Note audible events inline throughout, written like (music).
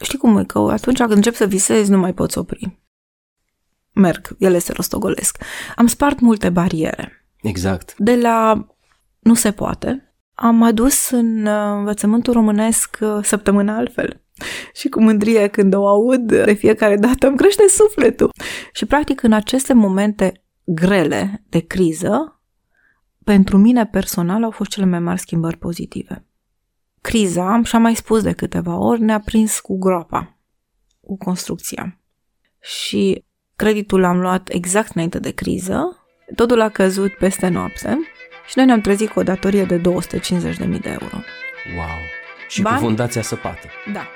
știi cum e, că atunci când încep să visezi, nu mai poți opri. Merg, ele se rostogolesc. Am spart multe bariere. Exact. De la nu se poate, am adus în uh, învățământul românesc uh, săptămâna altfel. Și cu mândrie când o aud, de fiecare dată îmi crește sufletul. Și practic în aceste momente grele de criză, pentru mine personal au fost cele mai mari schimbări pozitive. Criza, și am mai spus de câteva ori, ne-a prins cu groapa, cu construcția. Și creditul l-am luat exact înainte de criză, totul a căzut peste noapte și noi ne-am trezit cu o datorie de 250.000 de euro. Wow! Și Bani? cu fundația săpată. Da.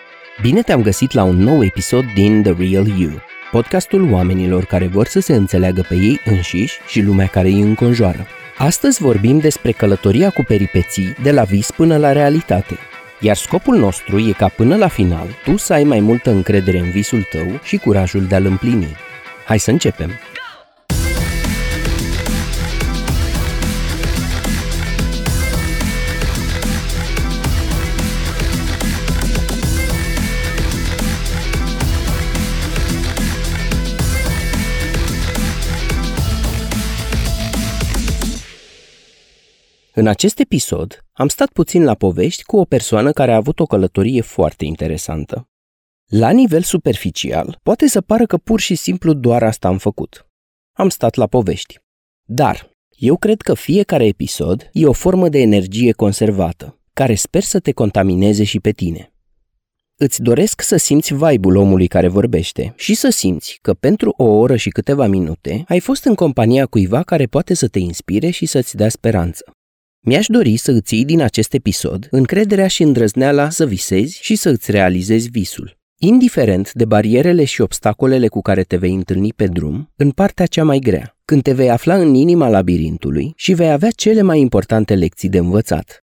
Bine te-am găsit la un nou episod din The Real You, podcastul oamenilor care vor să se înțeleagă pe ei înșiși și lumea care îi înconjoară. Astăzi vorbim despre călătoria cu peripeții de la vis până la realitate. Iar scopul nostru e ca până la final tu să ai mai multă încredere în visul tău și curajul de a-l împlini. Hai să începem! În acest episod am stat puțin la povești cu o persoană care a avut o călătorie foarte interesantă. La nivel superficial, poate să pară că pur și simplu doar asta am făcut. Am stat la povești. Dar eu cred că fiecare episod e o formă de energie conservată, care sper să te contamineze și pe tine. Îți doresc să simți vibe-ul omului care vorbește și să simți că pentru o oră și câteva minute ai fost în compania cuiva care poate să te inspire și să-ți dea speranță. Mi-aș dori să îți iei din acest episod încrederea și îndrăzneala să visezi și să îți realizezi visul. Indiferent de barierele și obstacolele cu care te vei întâlni pe drum, în partea cea mai grea, când te vei afla în inima labirintului și vei avea cele mai importante lecții de învățat.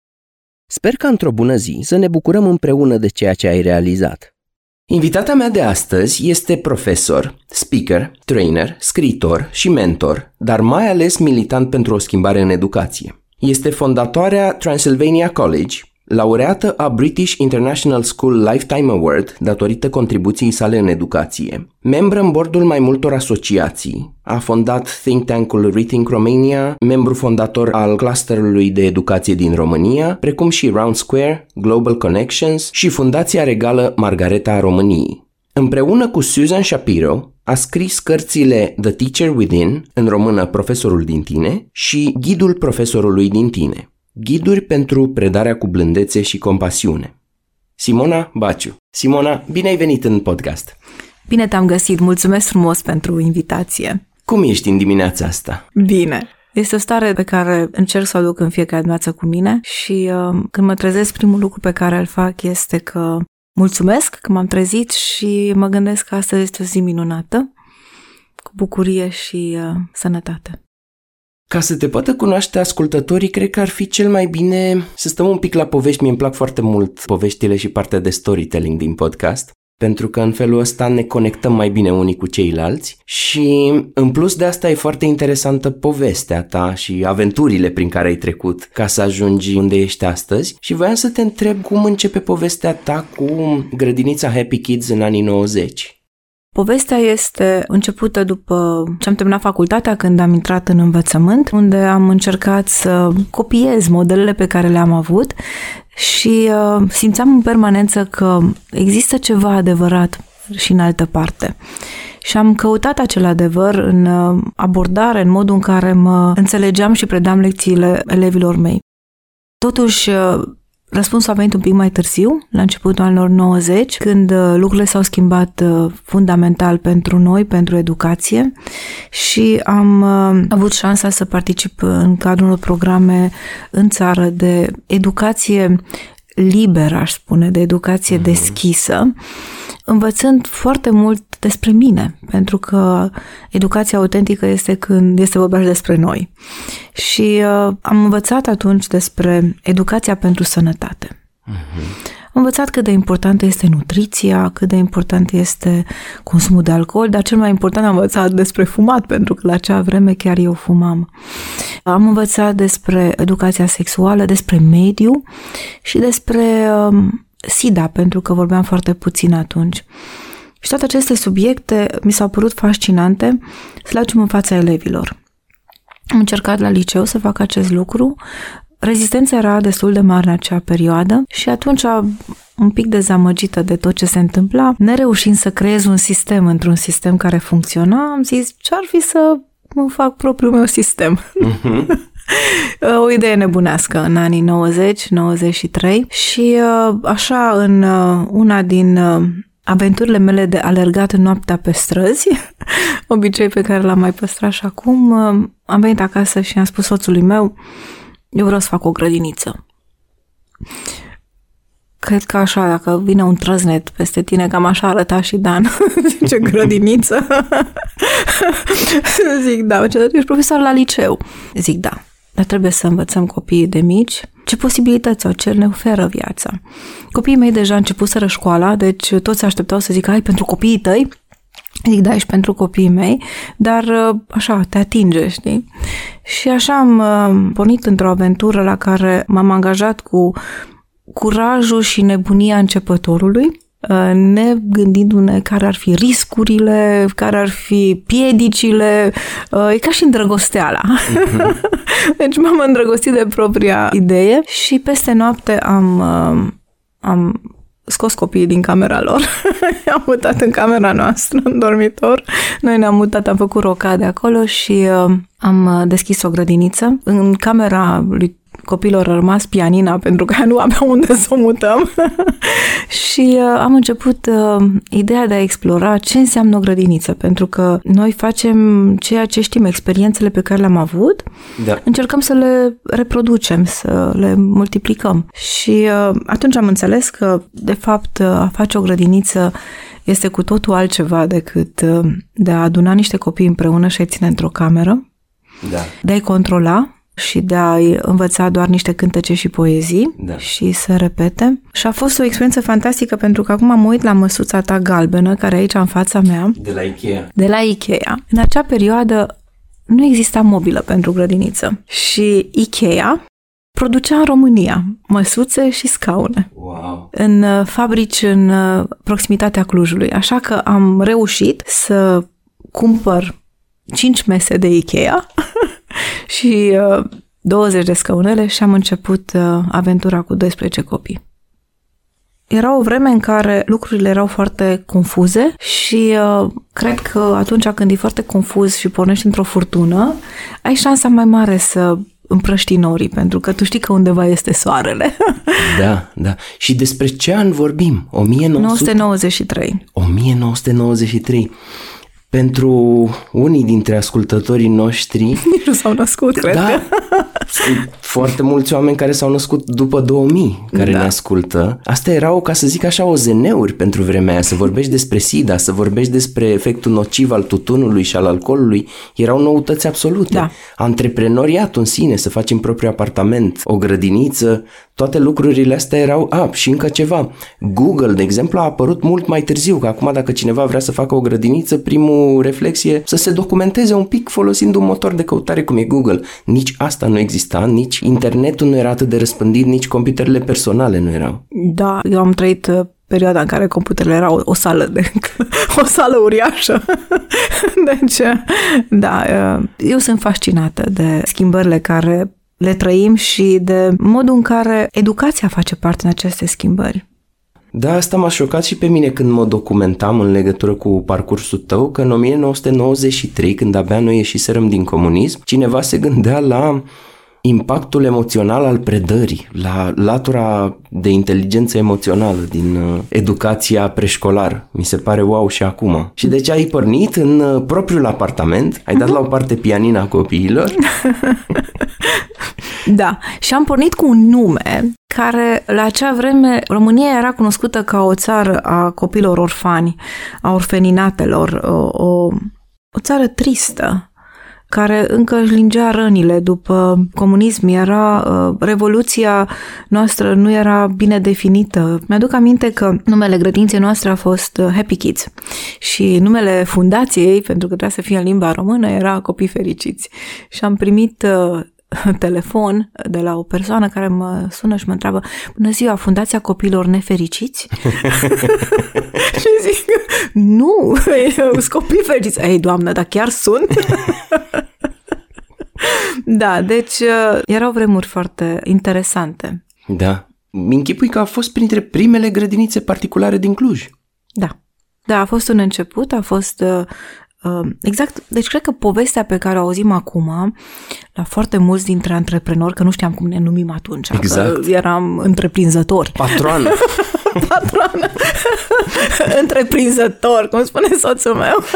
Sper că într-o bună zi să ne bucurăm împreună de ceea ce ai realizat. Invitata mea de astăzi este profesor, speaker, trainer, scriitor și mentor, dar mai ales militant pentru o schimbare în educație. Este fondatoarea Transylvania College, laureată a British International School Lifetime Award datorită contribuției sale în educație, membră în bordul mai multor asociații, a fondat think tank-ul Rethink Romania, membru fondator al clusterului de educație din România, precum și Round Square, Global Connections și Fundația Regală Margareta a României. Împreună cu Susan Shapiro, a scris cărțile The Teacher Within, în română Profesorul din tine, și Ghidul profesorului din tine, ghiduri pentru predarea cu blândețe și compasiune. Simona Baciu. Simona, bine ai venit în podcast! Bine te-am găsit, mulțumesc frumos pentru invitație. Cum ești în dimineața asta? Bine. Este o stare pe care încerc să o aduc în fiecare dimineață cu mine și uh, când mă trezesc, primul lucru pe care îl fac este că mulțumesc că m-am trezit și mă gândesc că astăzi este o zi minunată, cu bucurie și uh, sănătate. Ca să te poată cunoaște ascultătorii, cred că ar fi cel mai bine să stăm un pic la povești. Mie îmi plac foarte mult poveștile și partea de storytelling din podcast pentru că în felul ăsta ne conectăm mai bine unii cu ceilalți și în plus de asta e foarte interesantă povestea ta și aventurile prin care ai trecut ca să ajungi unde ești astăzi și voiam să te întreb cum începe povestea ta cu grădinița Happy Kids în anii 90. Povestea este începută după ce am terminat facultatea, când am intrat în învățământ, unde am încercat să copiez modelele pe care le-am avut și uh, simțeam în permanență că există ceva adevărat și în altă parte. Și am căutat acel adevăr în uh, abordare, în modul în care mă înțelegeam și predam lecțiile elevilor mei. Totuși, uh, Răspunsul a venit un pic mai târziu, la începutul anilor 90, când uh, lucrurile s-au schimbat uh, fundamental pentru noi, pentru educație și am uh, avut șansa să particip în cadrul unor programe în țară de educație liberă, aș spune, de educație mm-hmm. deschisă, învățând foarte mult despre mine, pentru că educația autentică este când este vorba și despre noi. Și uh, am învățat atunci despre educația pentru sănătate. Mm-hmm. Am învățat cât de importantă este nutriția, cât de important este consumul de alcool, dar cel mai important am învățat despre fumat, pentru că la acea vreme chiar eu fumam. Am învățat despre educația sexuală, despre mediu și despre um, SIDA, pentru că vorbeam foarte puțin atunci. Și toate aceste subiecte mi s-au părut fascinante să le aducem în fața elevilor. Am încercat la liceu să fac acest lucru. Rezistența era destul de mare în acea perioadă și atunci, un pic dezamăgită de tot ce se întâmpla, nereușind să creez un sistem într-un sistem care funcționa, am zis ce ar fi să mă fac propriul meu sistem. Uh-huh. (laughs) o idee nebunească în anii 90-93 și uh, așa în uh, una din uh, aventurile mele de alergat noaptea pe străzi, (laughs) obicei pe care l-am mai păstrat și acum, am venit acasă și am spus soțului meu, eu vreau să fac o grădiniță. Cred că așa, dacă vine un trăznet peste tine, cam așa arăta și Dan. (laughs) Zice, grădiniță. (laughs) Zic, da, ce ești profesor la liceu. Zic, da, dar trebuie să învățăm copiii de mici ce posibilități au, ce ne oferă viața. Copiii mei deja începuseră școala, deci toți așteptau să zic, ai, pentru copiii tăi? Zic, da, și pentru copiii mei, dar așa, te atinge, știi? Și așa am uh, pornit într-o aventură la care m-am angajat cu curajul și nebunia începătorului, uh, ne gândindu-ne care ar fi riscurile, care ar fi piedicile, uh, e ca și îndrăgosteala. Uh-huh. (laughs) deci m-am îndrăgostit de propria idee și peste noapte am, uh, am scos copiii din camera lor. (laughs) I-am mutat în camera noastră, în dormitor. Noi ne-am mutat, am făcut rocade acolo și uh, am deschis o grădiniță. În camera lui copilor a rămas pianina pentru că nu aveam unde să o mutăm (laughs) și uh, am început uh, ideea de a explora ce înseamnă o grădiniță, pentru că noi facem ceea ce știm, experiențele pe care le-am avut, da. încercăm să le reproducem, să le multiplicăm. Și uh, atunci am înțeles că, de fapt, uh, a face o grădiniță este cu totul altceva decât uh, de a aduna niște copii împreună și a ține într-o cameră, da. de a-i controla, și de a învăța doar niște cântece și poezii da. și să repete. Și a fost o experiență fantastică pentru că acum mă uit la măsuța ta galbenă, care e aici în fața mea. De la Ikea. De la Ikea. În acea perioadă nu exista mobilă pentru grădiniță și Ikea producea în România măsuțe și scaune. Wow. În uh, fabrici în uh, proximitatea Clujului. Așa că am reușit să cumpăr 5 mese de Ikea (laughs) și uh, 20 de scăunele și am început uh, aventura cu 12 copii. Era o vreme în care lucrurile erau foarte confuze și uh, cred că atunci când e foarte confuz și pornești într-o furtună, ai șansa mai mare să împrăști norii, pentru că tu știi că undeva este soarele. (laughs) da, da. Și despre ce an vorbim? 1993. 1993. Pentru unii dintre ascultătorii noștri... (laughs) Nici nu s-au născut, cred da, Sunt foarte mulți oameni care s-au născut după 2000 care da. ne ascultă. Asta erau, ca să zic așa, o zeneuri pentru vremea aia. Să vorbești despre SIDA, să vorbești despre efectul nociv al tutunului și al alcoolului. Erau noutăți absolute. Da. Antreprenoriatul în sine, să facem propriul apartament, o grădiniță, toate lucrurile astea erau, a, și încă ceva. Google, de exemplu, a apărut mult mai târziu, că acum dacă cineva vrea să facă o grădiniță, primul reflexie să se documenteze un pic folosind un motor de căutare cum e Google. Nici asta nu exista, nici internetul nu era atât de răspândit, nici computerele personale nu erau. Da, eu am trăit uh, perioada în care computerele erau o sală de (laughs) o sală uriașă. (laughs) Deci, uh, da, uh, eu sunt fascinată de schimbările care le trăim și de modul în care educația face parte în aceste schimbări. Da, asta m-a șocat și pe mine când mă documentam în legătură cu parcursul tău, că în 1993, când abia noi ieșiserăm din comunism, cineva se gândea la impactul emoțional al predării, la latura de inteligență emoțională din uh, educația preșcolară. Mi se pare wow și acum. Și deci ai pornit în uh, propriul apartament, ai dat la o parte pianina copiilor. (laughs) da, și am pornit cu un nume care la acea vreme România era cunoscută ca o țară a copilor orfani, a orfeninatelor, o, o, o țară tristă, care încă își lingea rănile după comunism. Era, uh, revoluția noastră nu era bine definită. Mi-aduc aminte că numele grădinței noastre a fost uh, Happy Kids și numele fundației, pentru că trebuia să fie în limba română, era Copii Fericiți. Și am primit uh, (laughs) telefon de la o persoană care mă sună și mă întreabă Bună ziua, Fundația Copilor Nefericiți? (laughs) și zic, nu, (laughs) sunt copii fericiți. Ei, doamnă, dar chiar sunt? da, deci uh, erau vremuri foarte interesante. Da. Mi închipui că a fost printre primele grădinițe particulare din Cluj. Da. Da, a fost un început, a fost uh, uh, exact, deci cred că povestea pe care o auzim acum la foarte mulți dintre antreprenori, că nu știam cum ne numim atunci, Exact. că eram întreprinzători. Patroană. (laughs) Patroană. (laughs) Întreprinzător, cum spune soțul meu. (laughs)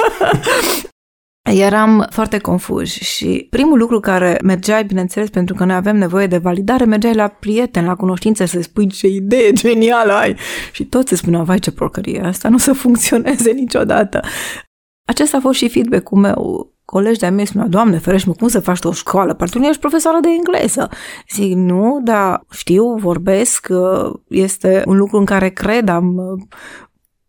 Eram foarte confuși și primul lucru care mergeai, bineînțeles, pentru că noi avem nevoie de validare, mergeai la prieteni, la cunoștințe să spui ce idee genială ai. Și toți îți spuneau, vai ce porcărie, asta nu o să funcționeze niciodată. Acesta a fost și feedback-ul meu. Colegi de-a mei spuneau, Doamne, ferește-mă, cum să faci tu o școală? Parcă tu nu ești profesoară de engleză. Zic, nu, dar știu, vorbesc, este un lucru în care cred, am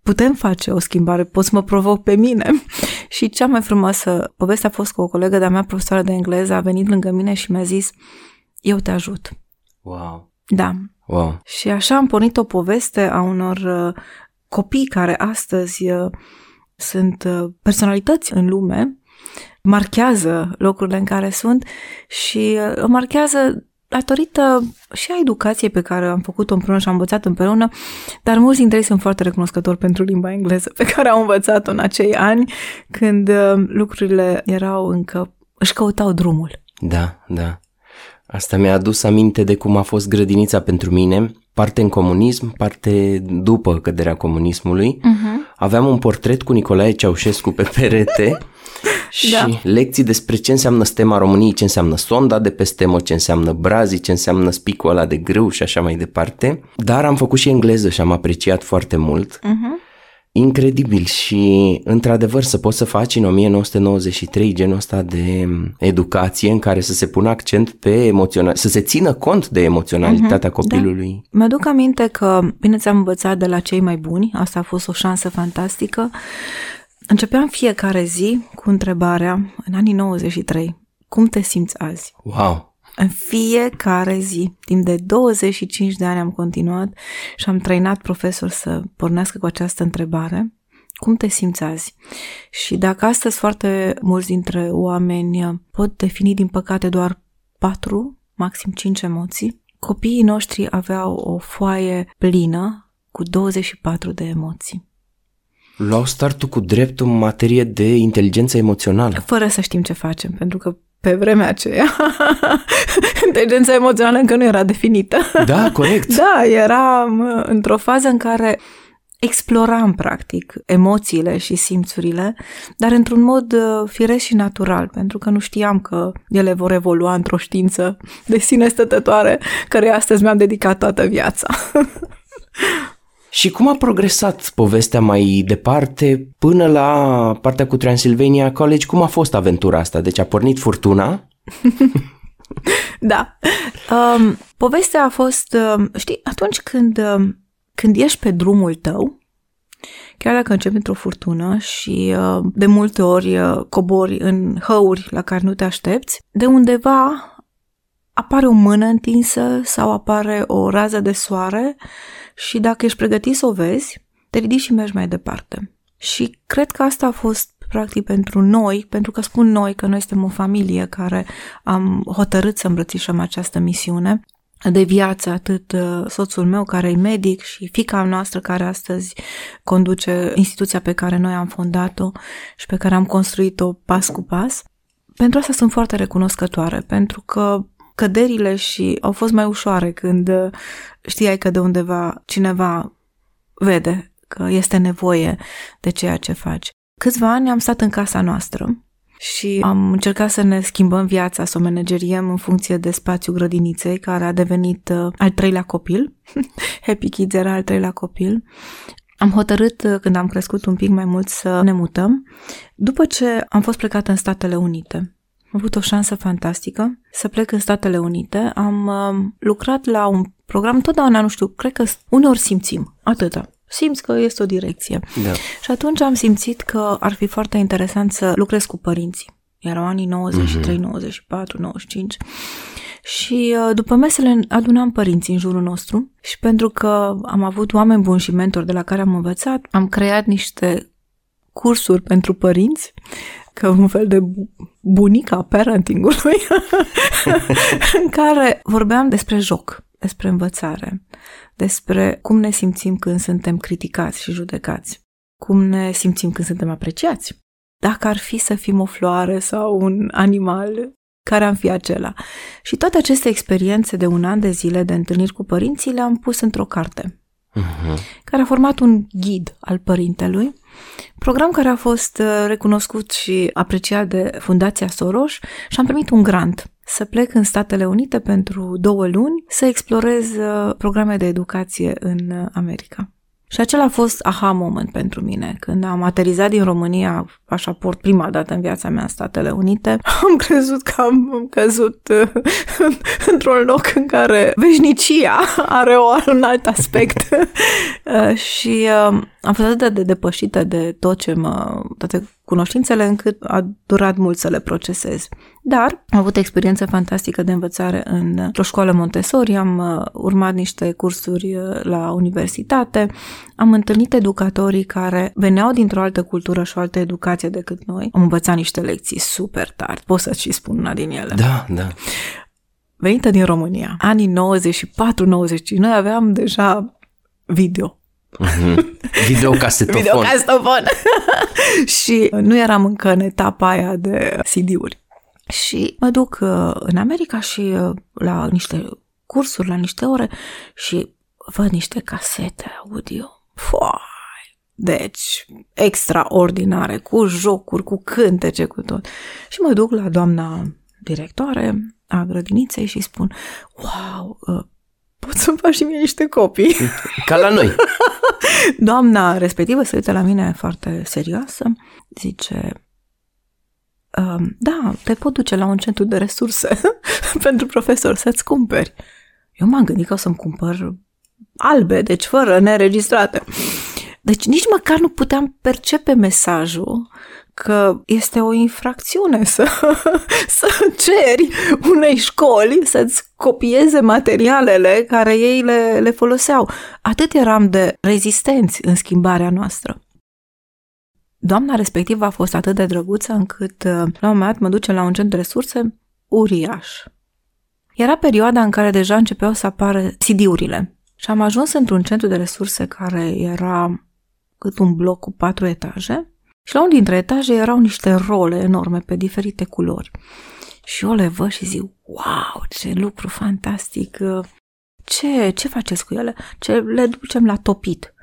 putem face o schimbare, pot să mă provoc pe mine. (laughs) și cea mai frumoasă poveste a fost că o colegă de-a mea, profesoară de engleză, a venit lângă mine și mi-a zis, eu te ajut. Wow. Da. Wow. Și așa am pornit o poveste a unor uh, copii care astăzi uh, sunt uh, personalități în lume, marchează locurile în care sunt și uh, marchează datorită și a educației pe care am făcut-o împreună și am învățat împreună, dar mulți dintre ei sunt foarte recunoscători pentru limba engleză pe care au învățat-o în acei ani când uh, lucrurile erau încă, își căutau drumul. Da, da. Asta mi-a adus aminte de cum a fost grădinița pentru mine, parte în comunism, parte după căderea comunismului. Uh-huh. Aveam un portret cu Nicolae Ceaușescu pe perete (laughs) și da. lecții despre ce înseamnă stema României, ce înseamnă sonda de pe stemă, ce înseamnă brazii, ce înseamnă spicul ăla de grâu și așa mai departe. Dar am făcut și engleză și am apreciat foarte mult. Uh-huh. Incredibil și, într-adevăr, să poți să faci în 1993 genul ăsta de educație în care să se pună accent pe emoțional, să se țină cont de emoționalitatea uh-huh, copilului. Da. Mă aduc aminte că, bine ți-am învățat de la cei mai buni, asta a fost o șansă fantastică. Începeam fiecare zi cu întrebarea, în anii 93, cum te simți azi? Wow! În fiecare zi, timp de 25 de ani am continuat și am trăinat profesor să pornească cu această întrebare. Cum te simți azi? Și dacă astăzi foarte mulți dintre oameni pot defini, din păcate, doar patru, maxim cinci emoții, copiii noștri aveau o foaie plină cu 24 de emoții. Luau startul cu dreptul în materie de inteligență emoțională. Fără să știm ce facem, pentru că pe vremea aceea (laughs) (laughs) inteligența emoțională încă nu era definită. Da, corect. (laughs) da, eram într-o fază în care exploram, practic, emoțiile și simțurile, dar într-un mod uh, firesc și natural, pentru că nu știam că ele vor evolua într-o știință de sine stătătoare, care astăzi mi-am dedicat toată viața. (laughs) Și cum a progresat povestea mai departe până la partea cu Transylvania College? Cum a fost aventura asta? Deci a pornit furtuna? (laughs) da. Um, povestea a fost, um, știi, atunci când, um, când ești pe drumul tău, chiar dacă începi într-o furtună și uh, de multe ori uh, cobori în hăuri la care nu te aștepți, de undeva apare o mână întinsă sau apare o rază de soare și dacă ești pregătit să o vezi, te ridici și mergi mai departe. Și cred că asta a fost practic pentru noi, pentru că spun noi că noi suntem o familie care am hotărât să îmbrățișăm această misiune de viață, atât uh, soțul meu care e medic și fica noastră care astăzi conduce instituția pe care noi am fondat-o și pe care am construit-o pas cu pas. Pentru asta sunt foarte recunoscătoare, pentru că căderile și au fost mai ușoare când uh, știai că de undeva cineva vede că este nevoie de ceea ce faci. Câțiva ani am stat în casa noastră și am încercat să ne schimbăm viața, să o manageriem în funcție de spațiul grădiniței, care a devenit uh, al treilea copil. (laughs) Happy Kids era al treilea copil. Am hotărât, uh, când am crescut un pic mai mult, să ne mutăm, după ce am fost plecat în Statele Unite. Am avut o șansă fantastică să plec în Statele Unite. Am uh, lucrat la un program, totdeauna, nu știu, cred că uneori simțim, atâta. Simți că este o direcție. Da. Și atunci am simțit că ar fi foarte interesant să lucrez cu părinții. Erau anii 93, mm-hmm. 94, 95. Și uh, după mesele adunam părinții în jurul nostru și pentru că am avut oameni buni și mentori de la care am învățat, am creat niște cursuri pentru părinți ca un fel de bunica parentingului (laughs) în care vorbeam despre joc, despre învățare, despre cum ne simțim când suntem criticați și judecați, cum ne simțim când suntem apreciați. Dacă ar fi să fim o floare sau un animal, care am fi acela? Și toate aceste experiențe de un an de zile de întâlniri cu părinții le-am pus într-o carte, uh-huh. care a format un ghid al părintelui, program care a fost uh, recunoscut și apreciat de Fundația Soros și am primit un grant să plec în Statele Unite pentru două luni să explorez uh, programe de educație în uh, America. Și acela a fost aha moment pentru mine. Când am aterizat din România pașaport prima dată în viața mea în Statele Unite, (laughs) am crezut că am căzut uh, (laughs) într-un loc în care veșnicia are o, un alt aspect. (laughs) Uh, și uh, am fost atât de depășită de tot ce mă, toate cunoștințele încât a durat mult să le procesez. Dar am avut experiență fantastică de învățare într-o școală Montessori, am uh, urmat niște cursuri uh, la universitate, am întâlnit educatorii care veneau dintr-o altă cultură și o altă educație decât noi. Am învățat niște lecții super tari, pot să-ți și spun una din ele. Da, da. Venită din România, anii 94-95, noi aveam deja video Mm-hmm. Videocasetofon. Videocasetofon. (laughs) și nu eram încă în etapa aia de CD-uri. Și mă duc uh, în America și uh, la niște cursuri, la niște ore și văd niște casete audio. Foai! Deci, extraordinare, cu jocuri, cu cântece, cu tot. Și mă duc la doamna directoare a grădiniței și spun, wow, uh, pot să-mi faci și mie niște copii. (laughs) Ca la noi. (laughs) Doamna respectivă se uită la mine foarte serioasă, zice, um, da, te pot duce la un centru de resurse (laughs) pentru profesor să-ți cumperi. Eu m-am gândit că o să-mi cumpăr albe, deci fără neregistrate. Deci nici măcar nu puteam percepe mesajul că este o infracțiune să, (laughs) să ceri unei școli să-ți copieze materialele care ei le, le foloseau. Atât eram de rezistenți în schimbarea noastră. Doamna respectivă a fost atât de drăguță încât la un moment dat mă duce la un centru de resurse uriaș. Era perioada în care deja începeau să apară CD-urile și am ajuns într-un centru de resurse care era cât un bloc cu patru etaje și la unul dintre etaje erau niște role enorme pe diferite culori. Și eu le văd și zic, wow, ce lucru fantastic! Ce, ce faceți cu ele? Ce le ducem la topit?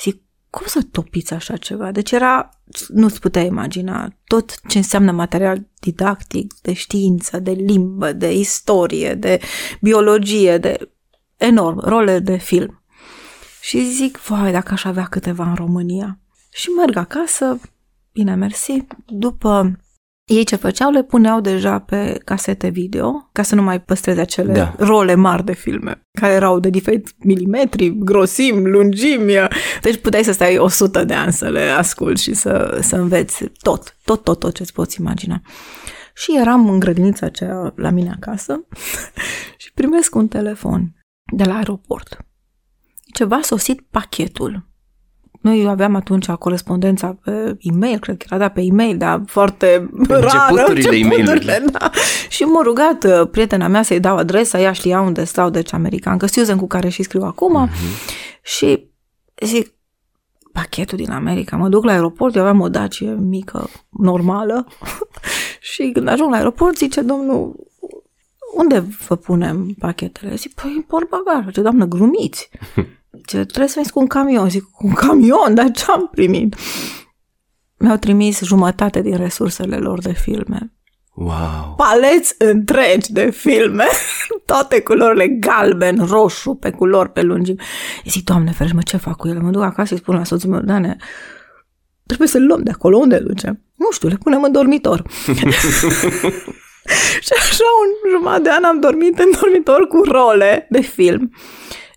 Zic, cum să topiți așa ceva? Deci era, nu-ți putea imagina, tot ce înseamnă material didactic, de știință, de limbă, de istorie, de biologie, de enorm, role de film. Și zic, vai, dacă aș avea câteva în România. Și merg acasă, bine mersi, după ei ce făceau, le puneau deja pe casete video, ca să nu mai păstreze acele da. role mari de filme, care erau de diferit milimetri, grosim, lungimi. Deci puteai să stai 100 de ani să le asculti și să, să înveți tot, tot, tot, tot ce-ți poți imagina. Și eram în grădinița aceea la mine acasă (laughs) și primesc un telefon de la aeroport. Ceva a sosit pachetul noi aveam atunci corespondența pe e-mail, cred că era da, pe e-mail, dar foarte rară. Începuturile e-mail da. Și m-a rugat uh, prietena mea să-i dau adresa, ea știa unde stau, deci american, că Susan cu care și scriu acum. Uh-huh. Și zic, pachetul din America, mă duc la aeroport, eu aveam o dacie mică, normală. (laughs) și când ajung la aeroport, zice domnul, unde vă punem pachetele? Zic, păi în portbagaj. Ce doamnă, glumiți. (laughs) Ce, trebuie să veniți cu un camion. Zic, cu un camion? Dar ce am primit? Mi-au trimis jumătate din resursele lor de filme. Wow! Paleți întregi de filme, (laughs) toate culorile galben, roșu, pe culori, pe lungi. Zic, Doamne, ferește, mă, ce fac cu ele? Mă duc acasă și spun la soțul meu, Dane, trebuie să le luăm de acolo, unde ducem? Nu știu, le punem în dormitor. (laughs) (laughs) și așa un jumătate de an am dormit în dormitor cu role de film.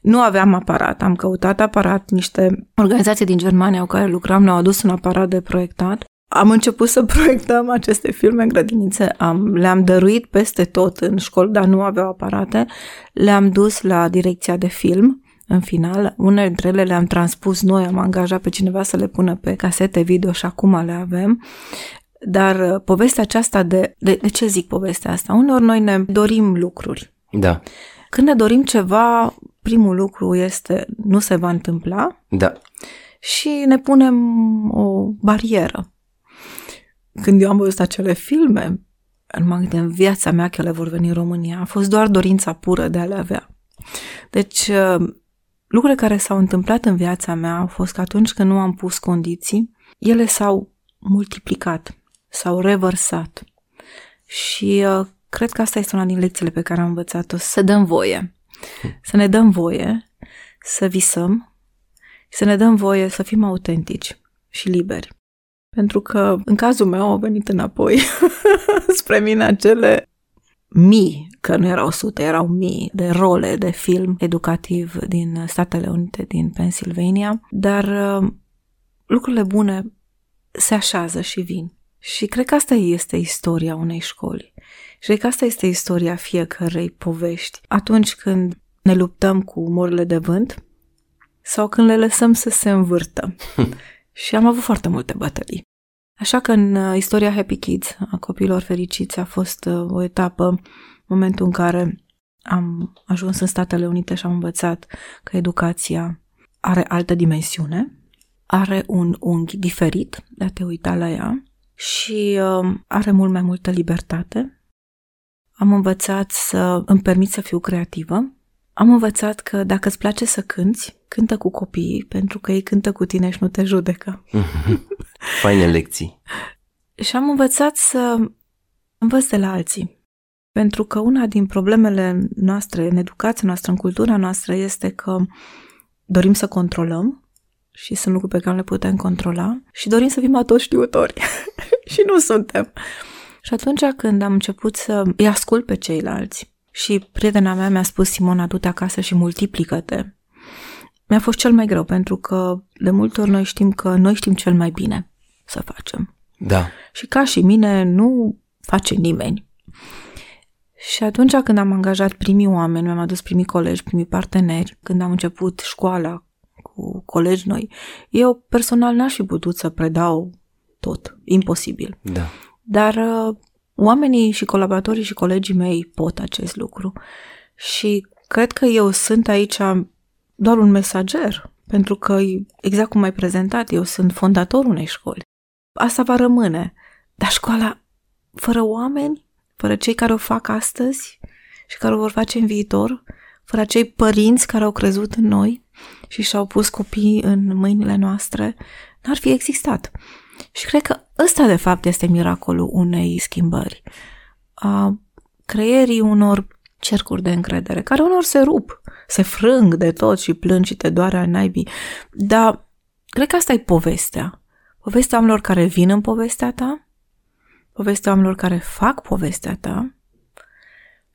Nu aveam aparat, am căutat aparat, niște organizații din Germania cu care lucram ne-au adus un aparat de proiectat. am început să (laughs) proiectăm aceste filme în grădinițe, am, le-am dăruit peste tot în școli, dar nu aveau aparate, le-am dus la direcția de film, în final, unele dintre ele le-am transpus noi, am angajat pe cineva să le pună pe casete video și acum le avem. Dar uh, povestea aceasta de, de, de ce zic povestea asta? Uneori noi ne dorim lucruri. Da. Când ne dorim ceva, primul lucru este nu se va întâmpla. Da. Și ne punem o barieră. Când eu am văzut acele filme, nu m-am gândit în viața mea că ele vor veni în România. A fost doar dorința pură de a le avea. Deci, uh, lucrurile care s-au întâmplat în viața mea au fost că atunci când nu am pus condiții, ele s-au multiplicat, s-au revărsat. Și uh, cred că asta este una din lecțiile pe care am învățat-o, să dăm voie. Să ne dăm voie să visăm, să ne dăm voie să fim autentici și liberi. Pentru că în cazul meu au venit înapoi (laughs) spre mine acele mii, că nu erau sute, erau mii de role de film educativ din Statele Unite, din Pennsylvania, dar uh, lucrurile bune se așează și vin. Și cred că asta este istoria unei școli. Și cred că asta este istoria fiecărei povești. Atunci când ne luptăm cu morile de vânt sau când le lăsăm să se învârtă. (laughs) și am avut foarte multe bătălii. Așa că în uh, istoria Happy Kids, a copiilor fericiți, a fost uh, o etapă, momentul în care am ajuns în Statele Unite și am învățat că educația are altă dimensiune, are un unghi diferit de a te uita la ea și uh, are mult mai multă libertate. Am învățat să îmi permit să fiu creativă. Am învățat că dacă îți place să cânți, cântă cu copiii, pentru că ei cântă cu tine și nu te judecă. (laughs) Faine lecții. Și am învățat să învăț de la alții. Pentru că una din problemele noastre în educația noastră, în cultura noastră, este că dorim să controlăm și sunt lucruri pe care le putem controla și dorim să fim atot știutori (laughs) și nu suntem. Și atunci când am început să îi ascult pe ceilalți și prietena mea mi-a spus Simona, du-te acasă și multiplică-te. Mi-a fost cel mai greu pentru că de multe ori noi știm că noi știm cel mai bine să facem. Da. Și ca și mine nu face nimeni. Și atunci când am angajat primii oameni, mi-am adus primii colegi, primii parteneri, când am început școala cu colegi noi, eu personal n-aș fi putut să predau tot. Imposibil. Da. Dar uh, oamenii și colaboratorii și colegii mei pot acest lucru. Și cred că eu sunt aici doar un mesager, pentru că, exact cum ai prezentat, eu sunt fondatorul unei școli. Asta va rămâne. Dar școala, fără oameni, fără cei care o fac astăzi și care o vor face în viitor, fără cei părinți care au crezut în noi și și-au pus copiii în mâinile noastre, n-ar fi existat. Și cred că ăsta, de fapt, este miracolul unei schimbări. A creierii unor cercuri de încredere, care unor se rup, se frâng de tot și plâng și te doare al naibii. Dar cred că asta e povestea. Povestea oamenilor care vin în povestea ta, povestea oamenilor care fac povestea ta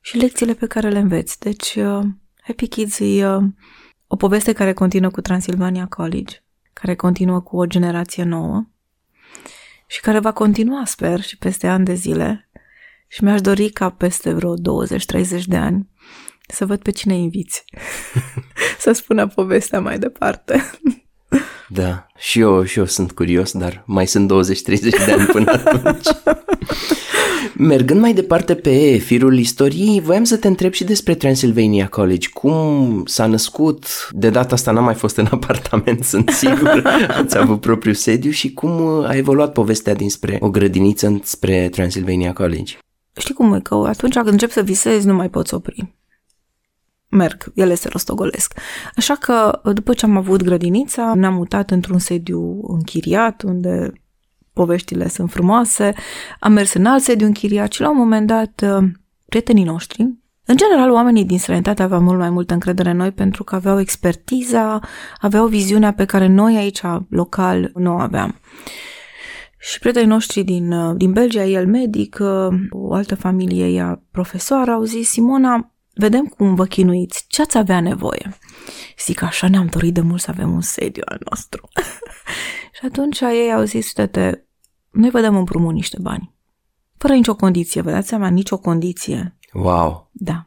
și lecțiile pe care le înveți. Deci, uh, Happy Kids e uh, o poveste care continuă cu Transilvania College, care continuă cu o generație nouă și care va continua, sper, și peste ani de zile. Și mi-aș dori ca peste vreo 20-30 de ani să văd pe cine inviți (laughs) să spună povestea mai departe. Da, și eu, și eu sunt curios, dar mai sunt 20-30 de ani până atunci. (laughs) Mergând mai departe pe firul istoriei, voiam să te întreb și despre Transylvania College. Cum s-a născut? De data asta n-am mai fost în apartament, sunt sigur. (laughs) Ați avut propriu sediu și cum a evoluat povestea dinspre o grădiniță spre Transylvania College? Știi cum e? Că atunci când încep să visezi, nu mai poți opri merg, ele se rostogolesc. Așa că, după ce am avut grădinița, ne-am mutat într-un sediu închiriat, unde poveștile sunt frumoase, am mers în alt sediu închiriat și la un moment dat uh, prietenii noștri, în general, oamenii din străinătate aveau mult mai multă încredere în noi pentru că aveau expertiza, aveau viziunea pe care noi aici, local, nu o aveam. Și prietenii noștri din, uh, din Belgia, el medic, uh, o altă familie, ea profesoară, au zis, Simona, vedem cum vă chinuiți, ce ați avea nevoie? Zic, așa ne-am dorit de mult să avem un sediu al nostru. (laughs) și atunci ei au zis, uite, noi vă dăm împrumut niște bani. Fără nicio condiție, vă dați seama, nicio condiție. Wow! Da.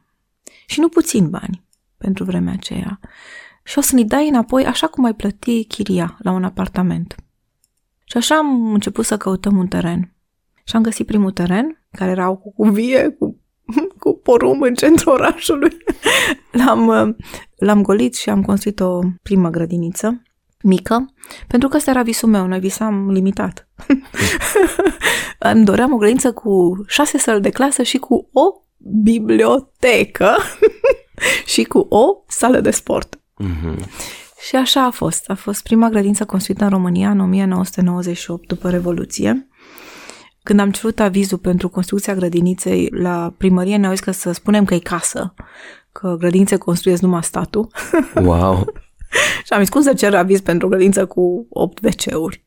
Și nu puțin bani pentru vremea aceea. Și o să ne dai înapoi așa cum ai plăti chiria la un apartament. Și așa am început să căutăm un teren. Și am găsit primul teren, care era cu cuvie, cu, cu porum în centrul orașului. (laughs) L-am, l-am golit și am construit o primă grădiniță mică, pentru că ăsta era visul meu, noi visam limitat. (laughs) Îmi doream o grădiniță cu șase săli de clasă și cu o bibliotecă (laughs) și cu o sală de sport. Mm-hmm. Și așa a fost. A fost prima grădință construită în România în 1998, după Revoluție. Când am cerut avizul pentru construcția grădiniței la primărie, ne-au zis că să spunem că e casă, că grădinițe construiesc numai statul. (laughs) Wow! Și am zis, cum să cer aviz pentru o grădință cu 8 WC-uri?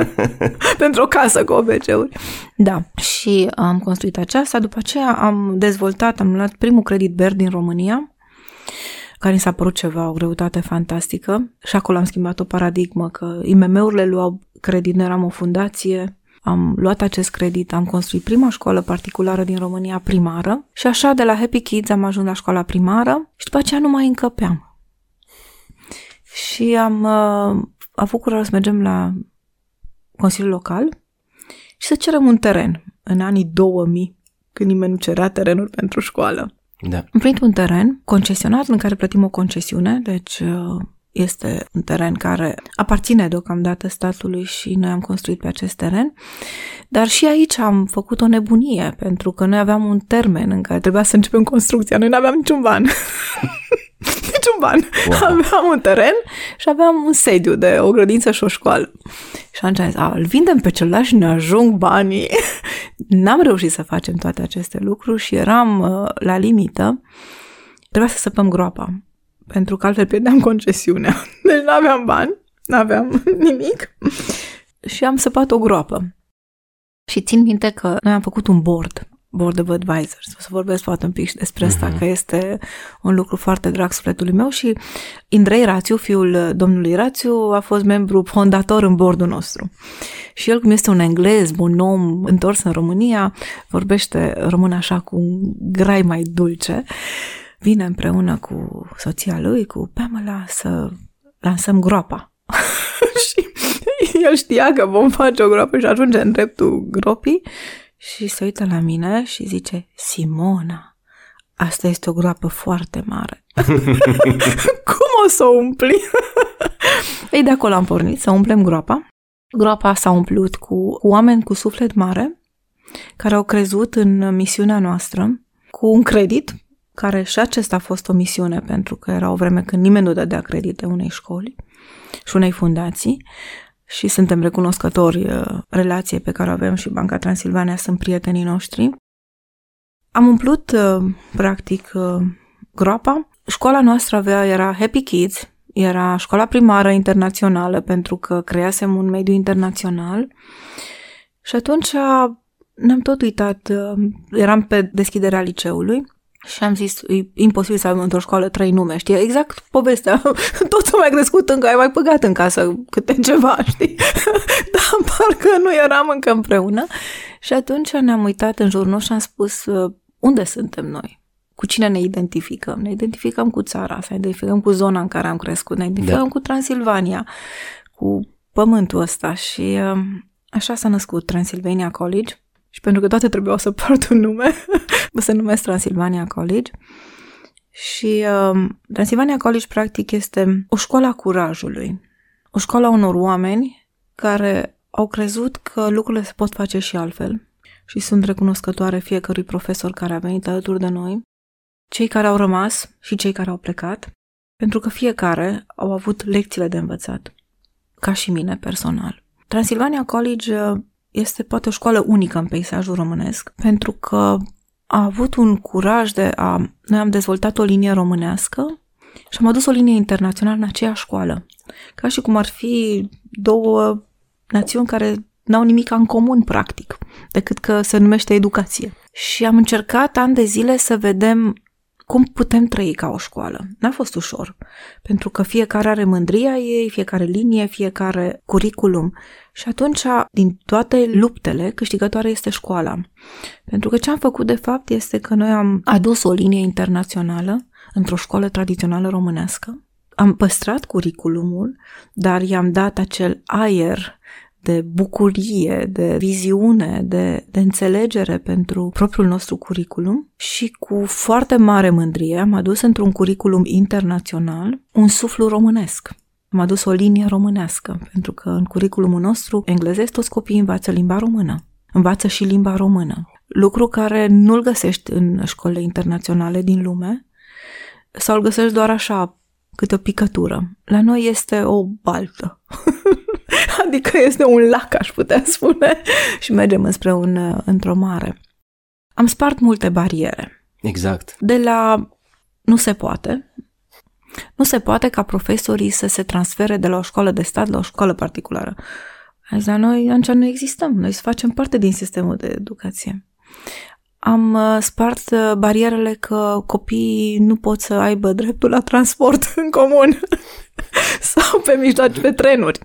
(laughs) pentru o casă cu 8 WC-uri. Da. Și am construit aceasta. După aceea am dezvoltat, am luat primul credit BER din România, care mi s-a părut ceva, o greutate fantastică. Și acolo am schimbat o paradigmă, că IMM-urile luau credit, nu eram o fundație, am luat acest credit, am construit prima școală particulară din România primară și așa de la Happy Kids am ajuns la școala primară și după aceea nu mai încăpeam și am uh, avut curaj să mergem la Consiliul Local și să cerem un teren în anii 2000, când nimeni nu cerea terenuri pentru școală. Da. Am primit un teren concesionat în care plătim o concesiune, deci uh, este un teren care aparține deocamdată statului și noi am construit pe acest teren. Dar și aici am făcut o nebunie, pentru că noi aveam un termen în care trebuia să începem construcția. Noi nu aveam niciun ban. (laughs) niciun ban. Wow. Aveam un teren și aveam un sediu de o grădință și o școală. Și atunci am zis, a, îl vindem pe celălalt și ne ajung banii. (laughs) N-am reușit să facem toate aceste lucruri și eram uh, la limită. Trebuia să săpăm groapa, pentru că altfel pierdeam concesiunea. (laughs) Deci nu aveam bani, nu aveam (laughs) nimic. Și am săpat o groapă. Și țin minte că noi am făcut un board Board of Advisors. O să vorbesc foarte un pic și despre asta, uh-huh. că este un lucru foarte drag sufletului meu și Indrei Rațiu, fiul domnului Rațiu, a fost membru fondator în bordul nostru. Și el, cum este un englez, un om întors în România, vorbește român așa cu un grai mai dulce, vine împreună cu soția lui, cu Pamela, să lansăm groapa. (laughs) și el știa că vom face o groapă și ajunge în dreptul gropii și se uită la mine și zice, Simona, asta este o groapă foarte mare. (laughs) Cum o să o umpli? Ei, de acolo am pornit să umplem groapa. Groapa s-a umplut cu oameni cu suflet mare, care au crezut în misiunea noastră, cu un credit, care și acesta a fost o misiune, pentru că era o vreme când nimeni nu dădea credite unei școli și unei fundații, și suntem recunoscători uh, relației pe care o avem și Banca Transilvania sunt prietenii noștri. Am umplut, uh, practic, uh, groapa. Școala noastră avea, era Happy Kids, era școala primară internațională pentru că creasem un mediu internațional și atunci ne-am tot uitat, eram pe deschiderea liceului și am zis, e imposibil să avem într-o școală trei nume, știi? Exact povestea. (laughs) Toți au mai crescut încă, ai mai păgat în casă câte ceva, știi? (laughs) Dar parcă nu eram încă împreună. Și atunci ne-am uitat în jurul nostru și am spus, unde suntem noi? Cu cine ne identificăm? Ne identificăm cu țara asta, ne identificăm cu zona în care am crescut, ne identificăm da. cu Transilvania, cu pământul ăsta și așa s-a născut Transilvania College și pentru că toate trebuiau să (laughs) poartă un nume, se numesc Transilvania College. Și uh, Transilvania College, practic, este o școală a curajului. O școală a unor oameni care au crezut că lucrurile se pot face și altfel. Și sunt recunoscătoare fiecărui profesor care a venit alături de noi, cei care au rămas și cei care au plecat, pentru că fiecare au avut lecțiile de învățat, ca și mine personal. Transilvania College uh, este poate o școală unică în peisajul românesc, pentru că a avut un curaj de a... Noi am dezvoltat o linie românească și am adus o linie internațională în aceeași școală. Ca și cum ar fi două națiuni care n-au nimic în comun, practic, decât că se numește educație. Și am încercat ani de zile să vedem cum putem trăi ca o școală. N-a fost ușor, pentru că fiecare are mândria ei, fiecare linie, fiecare curriculum. Și atunci, din toate luptele, câștigătoare este școala. Pentru că ce am făcut de fapt este că noi am adus o linie internațională într-o școală tradițională românească, am păstrat curriculumul, dar i-am dat acel aer de bucurie, de viziune, de, de înțelegere pentru propriul nostru curriculum și cu foarte mare mândrie am adus într-un curriculum internațional un suflu românesc. Am adus o linie românească, pentru că în curriculumul nostru englezesc toți copiii învață limba română. Învață și limba română. Lucru care nu-l găsești în școlile internaționale din lume sau îl găsești doar așa, câte o picătură. La noi este o baltă. (laughs) (laughs) adică este un lac, aș putea spune, (laughs) și mergem înspre un, într-o mare. Am spart multe bariere. Exact. De la nu se poate, nu se poate ca profesorii să se transfere de la o școală de stat la o școală particulară. Aici la noi atunci nu existăm, noi să facem parte din sistemul de educație. Am uh, spart uh, barierele că copiii nu pot să aibă dreptul la transport (laughs) în comun (laughs) sau pe mijloace, pe trenuri.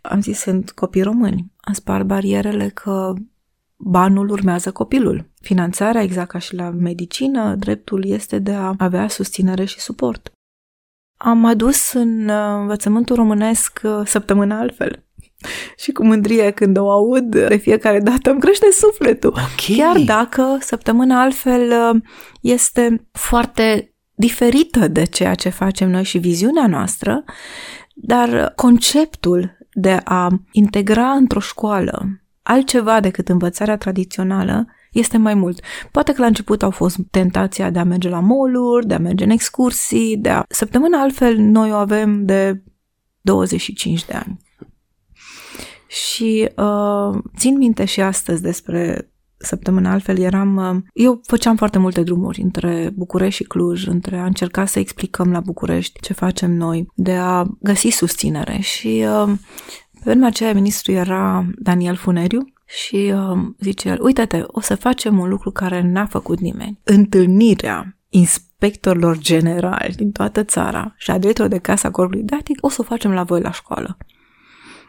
Am zis, sunt copii români. Am spart barierele că banul urmează copilul. Finanțarea, exact ca și la medicină, dreptul este de a avea susținere și suport. Am adus în uh, învățământul românesc săptămâna altfel. (laughs) Și cu mândrie când o aud, de fiecare dată îmi crește sufletul. Okay. Chiar dacă săptămâna altfel este foarte diferită de ceea ce facem noi și viziunea noastră, dar conceptul de a integra într-o școală altceva decât învățarea tradițională este mai mult. Poate că la început au fost tentația de a merge la mall de a merge în excursii, de a... Săptămâna altfel noi o avem de 25 de ani. Și uh, țin minte și astăzi despre săptămâna altfel eram... Uh, eu făceam foarte multe drumuri între București și Cluj, între a încerca să explicăm la București ce facem noi, de a găsi susținere. Și uh, pe vremea aceea ministru era Daniel Funeriu, și uh, zice el, uite-te, o să facem un lucru care n-a făcut nimeni. Întâlnirea inspectorilor generali din toată țara și a directorului de casa corpului didactic o să o facem la voi la școală.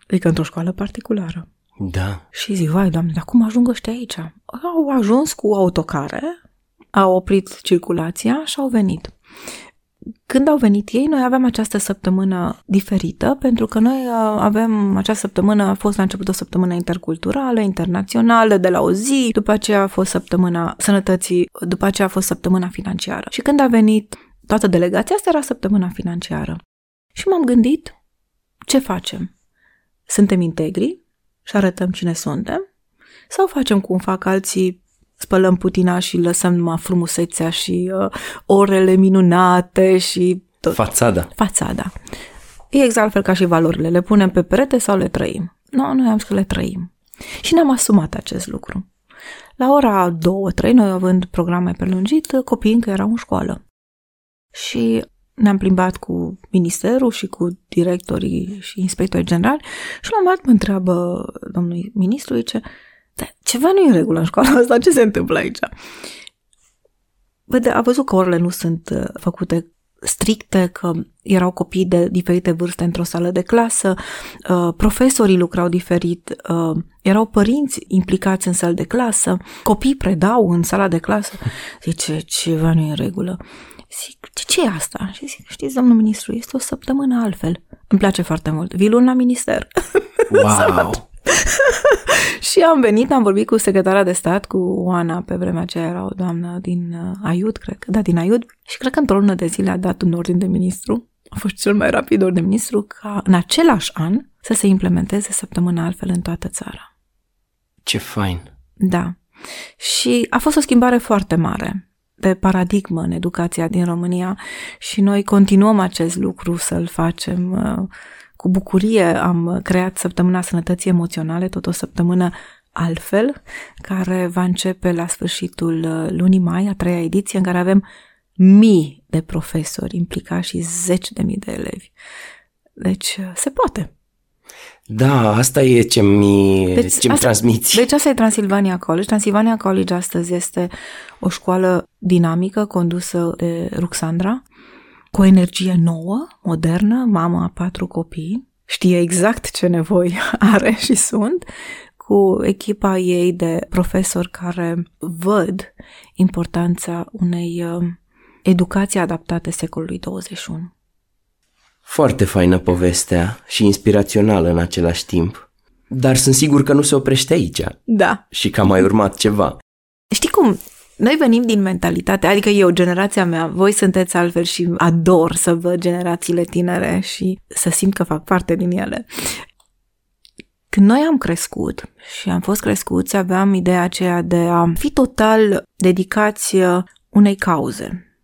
Adică într-o școală particulară. Da. Și zic, vai, doamne, dar cum ajung ăștia aici? Au ajuns cu autocare, au oprit circulația și au venit. Când au venit ei, noi aveam această săptămână diferită, pentru că noi uh, avem această săptămână, a fost la început o săptămână interculturală, internațională, de la o zi, după aceea a fost săptămâna sănătății, după aceea a fost săptămâna financiară. Și când a venit toată delegația, asta era săptămâna financiară. Și m-am gândit, ce facem? Suntem integri și arătăm cine suntem? Sau facem cum fac alții, spălăm putina și lăsăm numai frumusețea și uh, orele minunate și tot. Fațada. Fațada. E exact fel ca și valorile. Le punem pe perete sau le trăim? Nu, no, noi am să le trăim. Și ne-am asumat acest lucru. La ora 2-3, noi având programe prelungit, copiii încă erau în școală. Și ne-am plimbat cu ministerul și cu directorii și inspectorii generali și la un moment mă întreabă domnul ministru, zice, ceva nu e în regulă în școala asta, ce se întâmplă aici? Vede, a văzut că orele nu sunt uh, făcute stricte, că erau copii de diferite vârste într-o sală de clasă, uh, profesorii lucrau diferit, uh, erau părinți implicați în sală de clasă, copii predau în sala de clasă. Zice, ceva nu e în regulă. Zic, de ce e asta? Și zic, știți, domnul ministru, este o săptămână altfel. Îmi place foarte mult. Vii la minister. Wow! (laughs) (laughs) și am venit, am vorbit cu secretara de stat, cu Oana, pe vremea aceea era o doamnă din uh, Aiud, cred că, da, din Aiud, și cred că într-o lună de zile a dat un ordin de ministru, a fost cel mai rapid ordin de ministru, ca în același an să se implementeze săptămâna altfel în toată țara. Ce fain! Da. Și a fost o schimbare foarte mare de paradigmă în educația din România și noi continuăm acest lucru să-l facem. Uh, cu bucurie am creat Săptămâna Sănătății Emoționale, tot o săptămână altfel, care va începe la sfârșitul uh, lunii mai, a treia ediție, în care avem mii de profesori implicați și zeci de mii de elevi. Deci uh, se poate. Da, asta e ce mi deci, ce asta, transmiți. Deci asta e Transilvania College. Transilvania College astăzi este o școală dinamică condusă de Ruxandra, cu o energie nouă, modernă, mama a patru copii, știe exact ce nevoi (laughs) are și sunt, cu echipa ei de profesori care văd importanța unei uh, educații adaptate secolului 21. Foarte faină povestea și inspirațională în același timp. Dar sunt sigur că nu se oprește aici. Da. Și că a mai urmat ceva. Știi cum? Noi venim din mentalitate, adică eu, generația mea, voi sunteți altfel și ador să văd generațiile tinere și să simt că fac parte din ele. Când noi am crescut și am fost crescuți, aveam ideea aceea de a fi total dedicați unei cauze.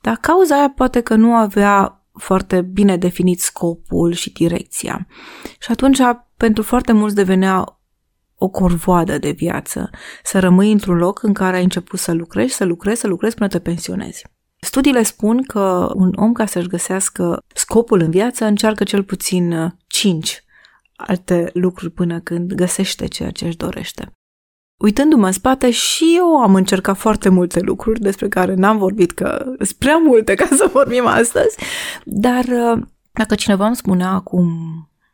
Dar cauza aia poate că nu avea foarte bine definit scopul și direcția. Și atunci, pentru foarte mulți devenea o corvoadă de viață, să rămâi într-un loc în care ai început să lucrezi, să lucrezi, să lucrezi până te pensionezi. Studiile spun că un om ca să-și găsească scopul în viață încearcă cel puțin 5 alte lucruri până când găsește ceea ce își dorește. Uitându-mă în spate și eu am încercat foarte multe lucruri despre care n-am vorbit, că sunt prea multe ca să vorbim astăzi, dar uh, dacă cineva îmi spunea acum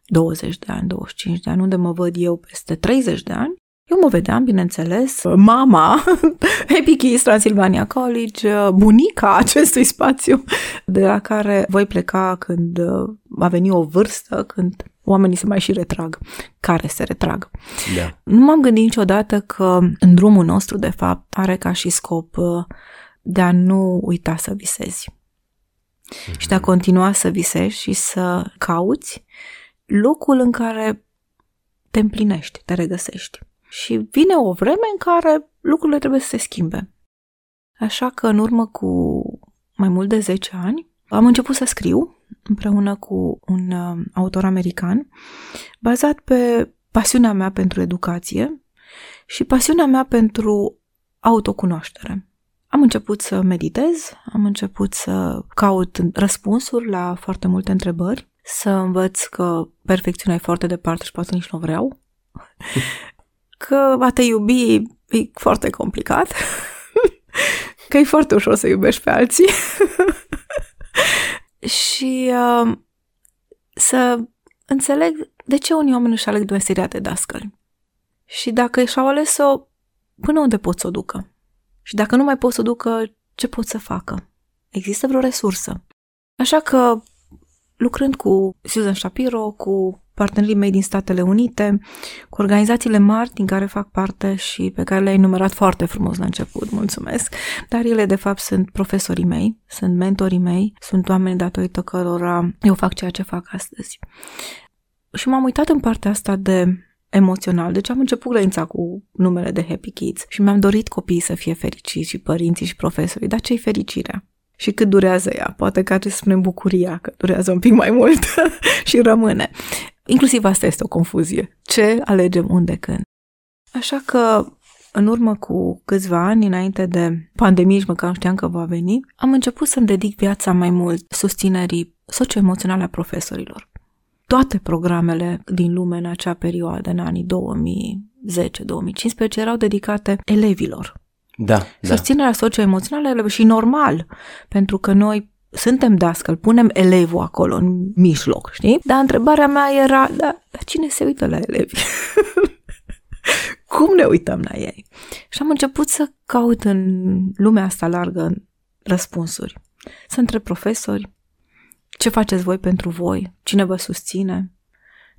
20 de ani, 25 de ani, unde mă văd eu peste 30 de ani, eu mă vedeam, bineînțeles, mama (laughs) Happy Kids Transilvania College, bunica acestui spațiu de la care voi pleca când uh, va veni o vârstă, când oamenii se mai și retrag, care se retrag. Da. Nu m-am gândit niciodată că în drumul nostru, de fapt, are ca și scop uh, de a nu uita să visezi. Mm-hmm. Și de a continua să visezi și să cauți locul în care te împlinești, te regăsești. Și vine o vreme în care lucrurile trebuie să se schimbe. Așa că în urmă cu mai mult de 10 ani am început să scriu împreună cu un uh, autor american, bazat pe pasiunea mea pentru educație și pasiunea mea pentru autocunoaștere. Am început să meditez, am început să caut răspunsuri la foarte multe întrebări, să învăț că perfecțiunea e foarte departe și poate nici nu vreau, (laughs) că a te iubi e foarte complicat, (laughs) că e foarte ușor să iubești pe alții (laughs) și uh, să înțeleg de ce unii oameni își aleg meseria de dascăli. Și dacă și-au ales-o, până unde pot să o ducă? Și dacă nu mai pot să o ducă, ce pot să facă? Există vreo resursă? Așa că, lucrând cu Susan Shapiro, cu partenerii mei din Statele Unite, cu organizațiile mari din care fac parte și pe care le-ai numerat foarte frumos la început, mulțumesc, dar ele de fapt sunt profesorii mei, sunt mentorii mei, sunt oameni datorită cărora eu fac ceea ce fac astăzi. Și m-am uitat în partea asta de emoțional. Deci am început grăința cu numele de Happy Kids și mi-am dorit copiii să fie fericiți și părinții și profesorii. Dar ce-i fericirea? Și cât durează ea? Poate că ar să spunem bucuria, că durează un pic mai mult (laughs) și rămâne. Inclusiv asta este o confuzie. Ce alegem unde când? Așa că în urmă cu câțiva ani, înainte de pandemie și măcar nu știam că va veni, am început să-mi dedic viața mai mult susținerii socioemoționale a profesorilor. Toate programele din lume în acea perioadă, în anii 2010-2015, erau dedicate elevilor. Da, da. Susținerea socioemoțională și normal, pentru că noi suntem dascăl, punem elevul acolo în mijloc, știi? Dar întrebarea mea era, da, dar cine se uită la elevi? (laughs) Cum ne uităm la ei? Și am început să caut în lumea asta largă răspunsuri. Să întreb profesori, ce faceți voi pentru voi? Cine vă susține?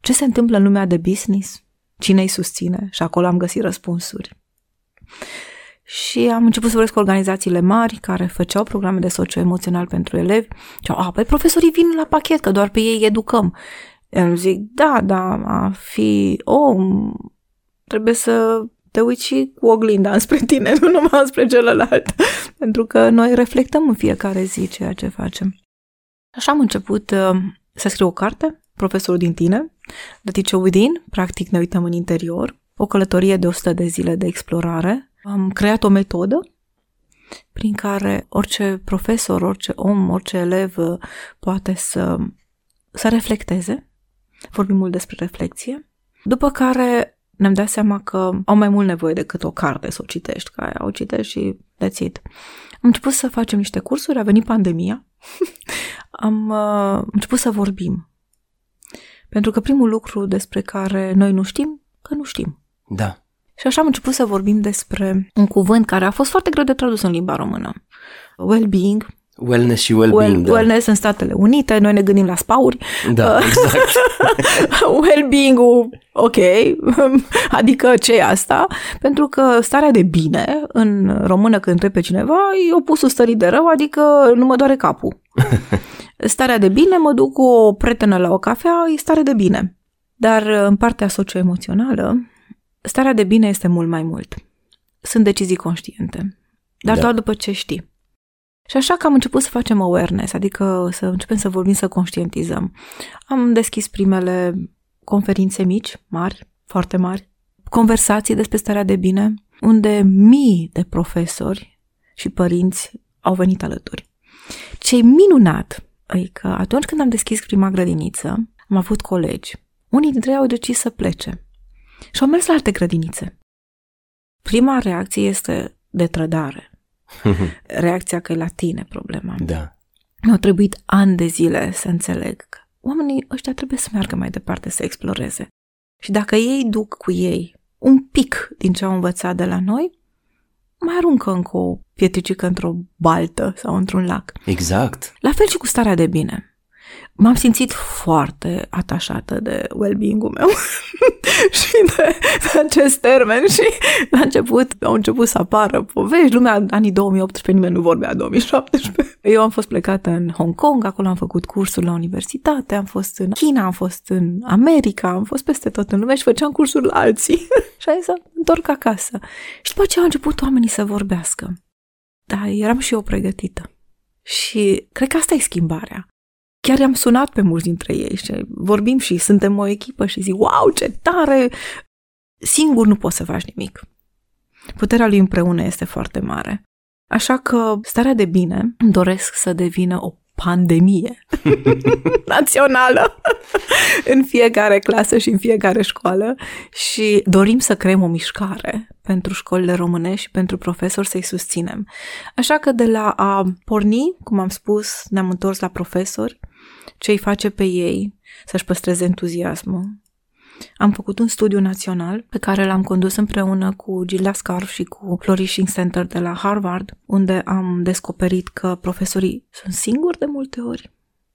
Ce se întâmplă în lumea de business? Cine îi susține? Și acolo am găsit răspunsuri. Și am început să vorbesc cu organizațiile mari care făceau programe de socio-emoțional pentru elevi. Și a, păi profesorii vin la pachet, că doar pe ei educăm. Eu zic, da, da, a fi om, trebuie să te uiți și cu oglinda (laughs) înspre tine, nu numai înspre celălalt. (laughs) Pentru că noi reflectăm în fiecare zi ceea ce facem. Așa am început uh, să scriu o carte, Profesorul din tine, The Teacher Within, practic ne uităm în interior, o călătorie de 100 de zile de explorare, am creat o metodă prin care orice profesor, orice om, orice elev uh, poate să, să reflecteze vorbim mult despre reflexie, după care ne-am dat seama că au mai mult nevoie decât o carte să o citești, ca aia o citești și that's it. Am început să facem niște cursuri, a venit pandemia, (laughs) am uh, început să vorbim. Pentru că primul lucru despre care noi nu știm, că nu știm. Da. Și așa am început să vorbim despre un cuvânt care a fost foarte greu de tradus în limba română. Well-being, Wellness și well-being, well, da. wellness în Statele Unite, noi ne gândim la spauri. Da, (laughs) exact. (laughs) well-being-ul, ok, (laughs) adică ce e asta? Pentru că starea de bine, în română când întrebi pe cineva, e opusul stării de rău, adică nu mă doare capul. starea de bine, mă duc cu o prietenă la o cafea, e stare de bine. Dar în partea socioemoțională, starea de bine este mult mai mult. Sunt decizii conștiente, dar Da. doar după ce știi. Și așa că am început să facem awareness, adică să începem să vorbim, să conștientizăm. Am deschis primele conferințe mici, mari, foarte mari, conversații despre starea de bine, unde mii de profesori și părinți au venit alături. Ce minunat e că atunci când am deschis prima grădiniță, am avut colegi. Unii dintre ei au decis să plece și au mers la alte grădinițe. Prima reacție este de trădare. Reacția că e la tine problema. da. Mi-au trebuit ani de zile să înțeleg că oamenii ăștia trebuie să meargă mai departe, să exploreze. Și dacă ei duc cu ei un pic din ce au învățat de la noi, mai aruncă încă o pietricică într-o baltă sau într-un lac. Exact. La fel și cu starea de bine. M-am simțit foarte atașată de well-being-ul meu (laughs) și de, de acest termen și la început au început să apară povești. Lumea anii 2018 nimeni nu vorbea 2017. Eu am fost plecată în Hong Kong, acolo am făcut cursuri la universitate, am fost în China, am fost în America, am fost peste tot în lume și făceam cursuri la alții. (laughs) și am zis să întorc acasă. Și după aceea au început oamenii să vorbească. Dar eram și eu pregătită. Și cred că asta e schimbarea. Chiar i-am sunat pe mulți dintre ei și vorbim și suntem o echipă și zic, wow, ce tare! Singur nu poți să faci nimic. Puterea lui împreună este foarte mare. Așa că starea de bine îmi doresc să devină o pandemie (laughs) națională (laughs) în fiecare clasă și în fiecare școală și dorim să creăm o mișcare pentru școlile românești și pentru profesori să-i susținem. Așa că de la a porni, cum am spus, ne-am întors la profesori, ce îi face pe ei să-și păstreze entuziasmul. Am făcut un studiu național pe care l-am condus împreună cu Gilda Scarf și cu Flourishing Center de la Harvard, unde am descoperit că profesorii sunt singuri de multe ori,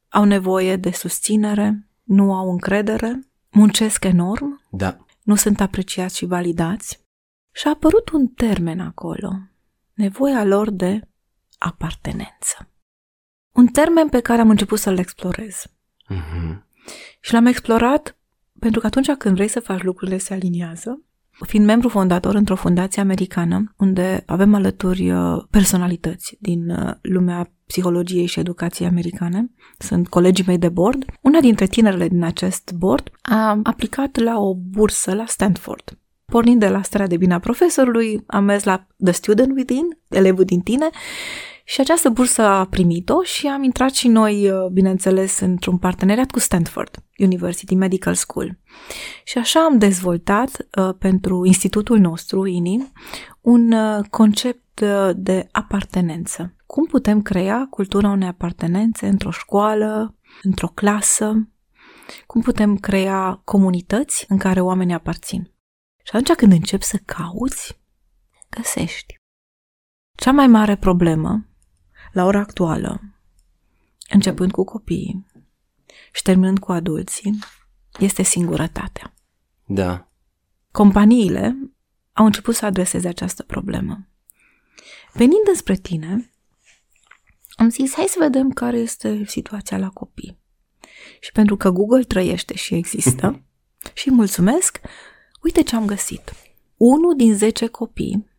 au nevoie de susținere, nu au încredere, muncesc enorm, Da. nu sunt apreciați și validați. Și a apărut un termen acolo, nevoia lor de apartenență. Un termen pe care am început să-l explorez. Mhm. Și l-am explorat pentru că atunci când vrei să faci lucrurile se aliniază, fiind membru fondator într-o fundație americană, unde avem alături uh, personalități din uh, lumea psihologiei și educației americane, sunt colegii mei de board, una dintre tinerele din acest board a aplicat la o bursă la Stanford. Pornind de la starea de bine a profesorului, am mers la The Student Within, elevul din tine, și această bursă a primit-o și am intrat și noi, uh, bineînțeles, într-un parteneriat cu Stanford University Medical School. Și așa am dezvoltat uh, pentru institutul nostru, INI, un uh, concept uh, de apartenență. Cum putem crea cultura unei apartenențe într-o școală, într-o clasă? Cum putem crea comunități în care oamenii aparțin? Și atunci când începi să cauți, găsești. Cea mai mare problemă la ora actuală, începând cu copiii și terminând cu adulții, este singurătatea. Da. Companiile au început să adreseze această problemă. Venind înspre tine, am zis, hai să vedem care este situația la copii. Și pentru că Google trăiește și există, (laughs) și mulțumesc, uite ce am găsit. Unul din 10 copii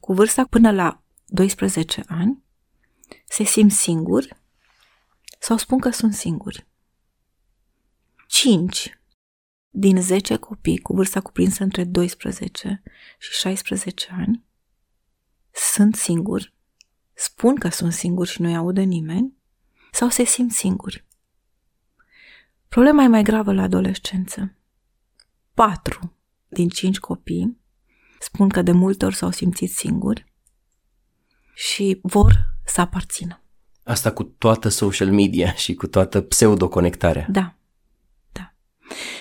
cu vârsta până la 12 ani se simt singuri sau spun că sunt singuri. 5 din 10 copii cu vârsta cuprinsă între 12 și 16 ani sunt singuri, spun că sunt singuri și nu-i aude nimeni, sau se simt singuri. Problema e mai gravă la adolescență. Patru din cinci copii spun că de multe ori s-au simțit singuri și vor să aparțină. Asta cu toată social media și cu toată pseudoconectarea. Da, da.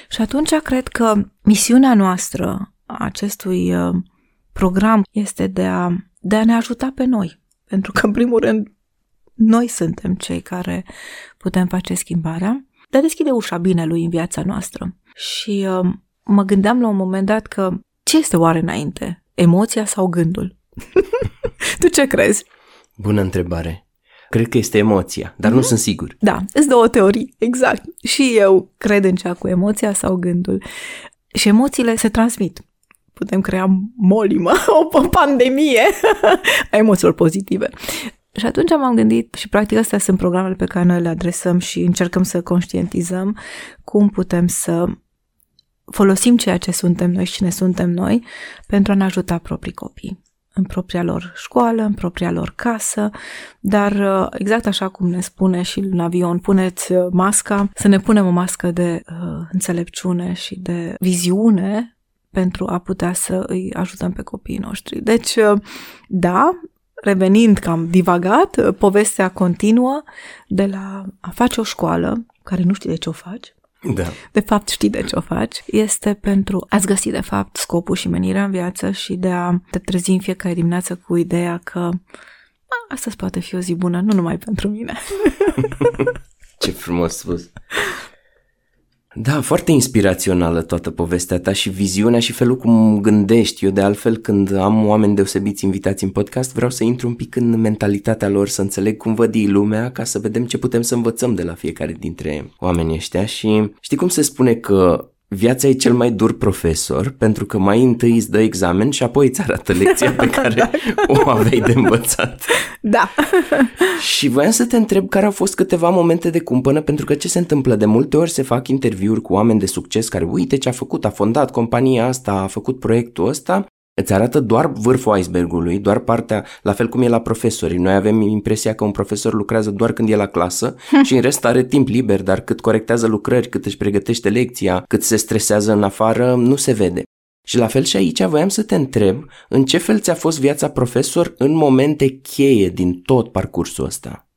Și atunci cred că misiunea noastră a acestui uh, program este de a, de a ne ajuta pe noi. Pentru că, în primul rând, noi suntem cei care putem face schimbarea, de a deschide ușa binelui în viața noastră. Și uh, mă gândeam la un moment dat că ce este oare înainte? Emoția sau gândul? (laughs) tu ce crezi? Bună întrebare. Cred că este emoția, dar mm-hmm. nu mhm. sunt sigur. Da, îți două teorii, exact. Și eu cred în cea cu emoția sau gândul. Și emoțiile se transmit. Putem crea molimă, (laughs) o pandemie a emoțiilor pozitive. Și atunci m-am gândit, și practic astea sunt programele pe care noi le adresăm și încercăm să conștientizăm cum putem să folosim ceea ce suntem noi și cine suntem noi pentru a ne ajuta proprii copii în propria lor școală, în propria lor casă, dar uh, exact așa cum ne spune și în avion, puneți uh, masca, să ne punem o mască de uh, înțelepciune și de viziune pentru a putea să îi ajutăm pe copiii noștri. Deci, uh, da, revenind că am divagat, povestea continuă de la a face o școală, care nu știi de ce o faci, da. de fapt știi de ce o faci, este pentru a-ți găsi de fapt scopul și menirea în viață și de a te trezi în fiecare dimineață cu ideea că astăzi poate fi o zi bună, nu numai pentru mine. (laughs) ce frumos spus. Da, foarte inspirațională toată povestea ta și viziunea și felul cum gândești. Eu de altfel când am oameni deosebiți invitați în podcast vreau să intru un pic în mentalitatea lor, să înțeleg cum văd ei lumea ca să vedem ce putem să învățăm de la fiecare dintre oamenii ăștia și știi cum se spune că viața e cel mai dur profesor pentru că mai întâi îți dă examen și apoi îți arată lecția (laughs) pe care o aveai de învățat. Da. (laughs) și voiam să te întreb care au fost câteva momente de cumpănă pentru că ce se întâmplă? De multe ori se fac interviuri cu oameni de succes care uite ce a făcut, a fondat compania asta, a făcut proiectul ăsta Îți arată doar vârful icebergului, doar partea, la fel cum e la profesori. Noi avem impresia că un profesor lucrează doar când e la clasă și în rest are timp liber, dar cât corectează lucrări, cât își pregătește lecția, cât se stresează în afară, nu se vede. Și la fel și aici voiam să te întreb în ce fel ți-a fost viața profesor în momente cheie din tot parcursul ăsta?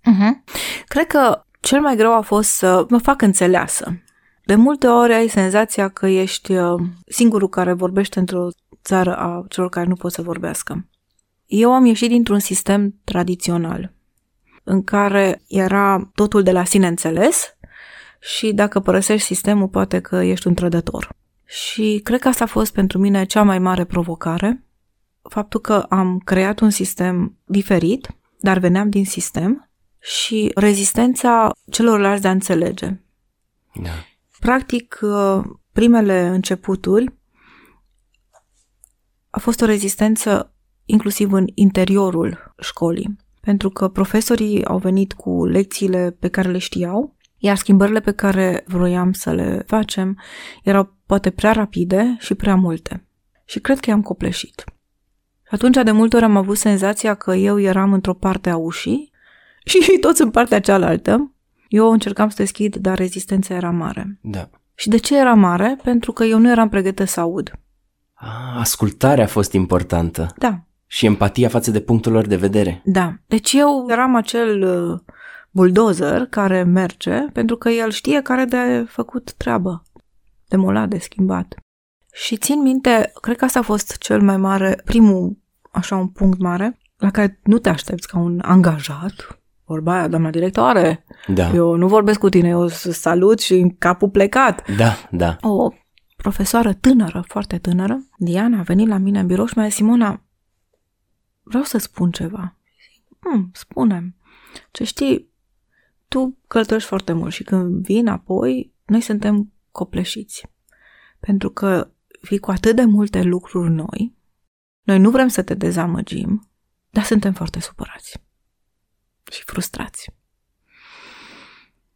Uh-huh. Cred că cel mai greu a fost să mă fac înțeleasă. De multe ori ai senzația că ești uh, singurul care vorbește într-o țară a celor care nu pot să vorbească. Eu am ieșit dintr-un sistem tradițional în care era totul de la sine înțeles și dacă părăsești sistemul, poate că ești un trădător. Și cred că asta a fost pentru mine cea mai mare provocare, faptul că am creat un sistem diferit, dar veneam din sistem și rezistența celorlalți de a înțelege. Da. Practic, primele începuturi a fost o rezistență inclusiv în interiorul școlii, pentru că profesorii au venit cu lecțiile pe care le știau, iar schimbările pe care vroiam să le facem erau poate prea rapide și prea multe. Și cred că i-am copleșit. Și atunci de multe ori am avut senzația că eu eram într-o parte a ușii (laughs) și toți în partea cealaltă. Eu încercam să deschid, dar rezistența era mare. Da. Și de ce era mare? Pentru că eu nu eram pregătită să aud. Ah, ascultarea a fost importantă. Da. Și empatia față de punctul lor de vedere. Da. Deci eu eram acel uh, bulldozer care merge pentru că el știe care de făcut treabă. De molat, de schimbat. Și țin minte, cred că asta a fost cel mai mare, primul, așa, un punct mare, la care nu te aștepți ca un angajat, vorba aia, doamna directoare, da. eu nu vorbesc cu tine, eu salut și în capul plecat. Da, da. O profesoară tânără, foarte tânără, Diana a venit la mine în birou și mi-a zis, Simona, vreau să spun ceva. Hmm, spunem. Ce știi, tu călătorești foarte mult și când vin apoi, noi suntem copleșiți. Pentru că vii cu atât de multe lucruri noi, noi nu vrem să te dezamăgim, dar suntem foarte supărați și frustrați.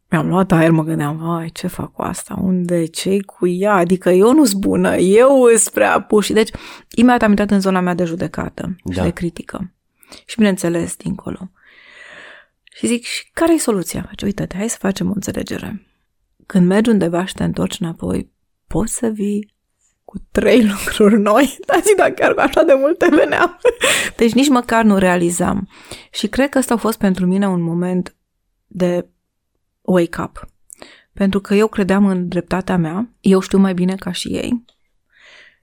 Mi-am luat aer, mă gândeam, vai, ce fac cu asta? Unde? ce cu ea? Adică eu nu-s bună, eu îs prea puși. Deci, imediat am intrat în zona mea de judecată da. și de critică. Și, bineînțeles, dincolo. Și zic, și care e soluția? Face, uite-te, hai să facem o înțelegere. când mergi undeva și te întorci înapoi, poți să vii cu trei lucruri noi, (laughs) dar zi, dar chiar așa de multe veneam. Deci nici măcar nu realizam. Și cred că ăsta a fost pentru mine un moment de wake up. Pentru că eu credeam în dreptatea mea, eu știu mai bine ca și ei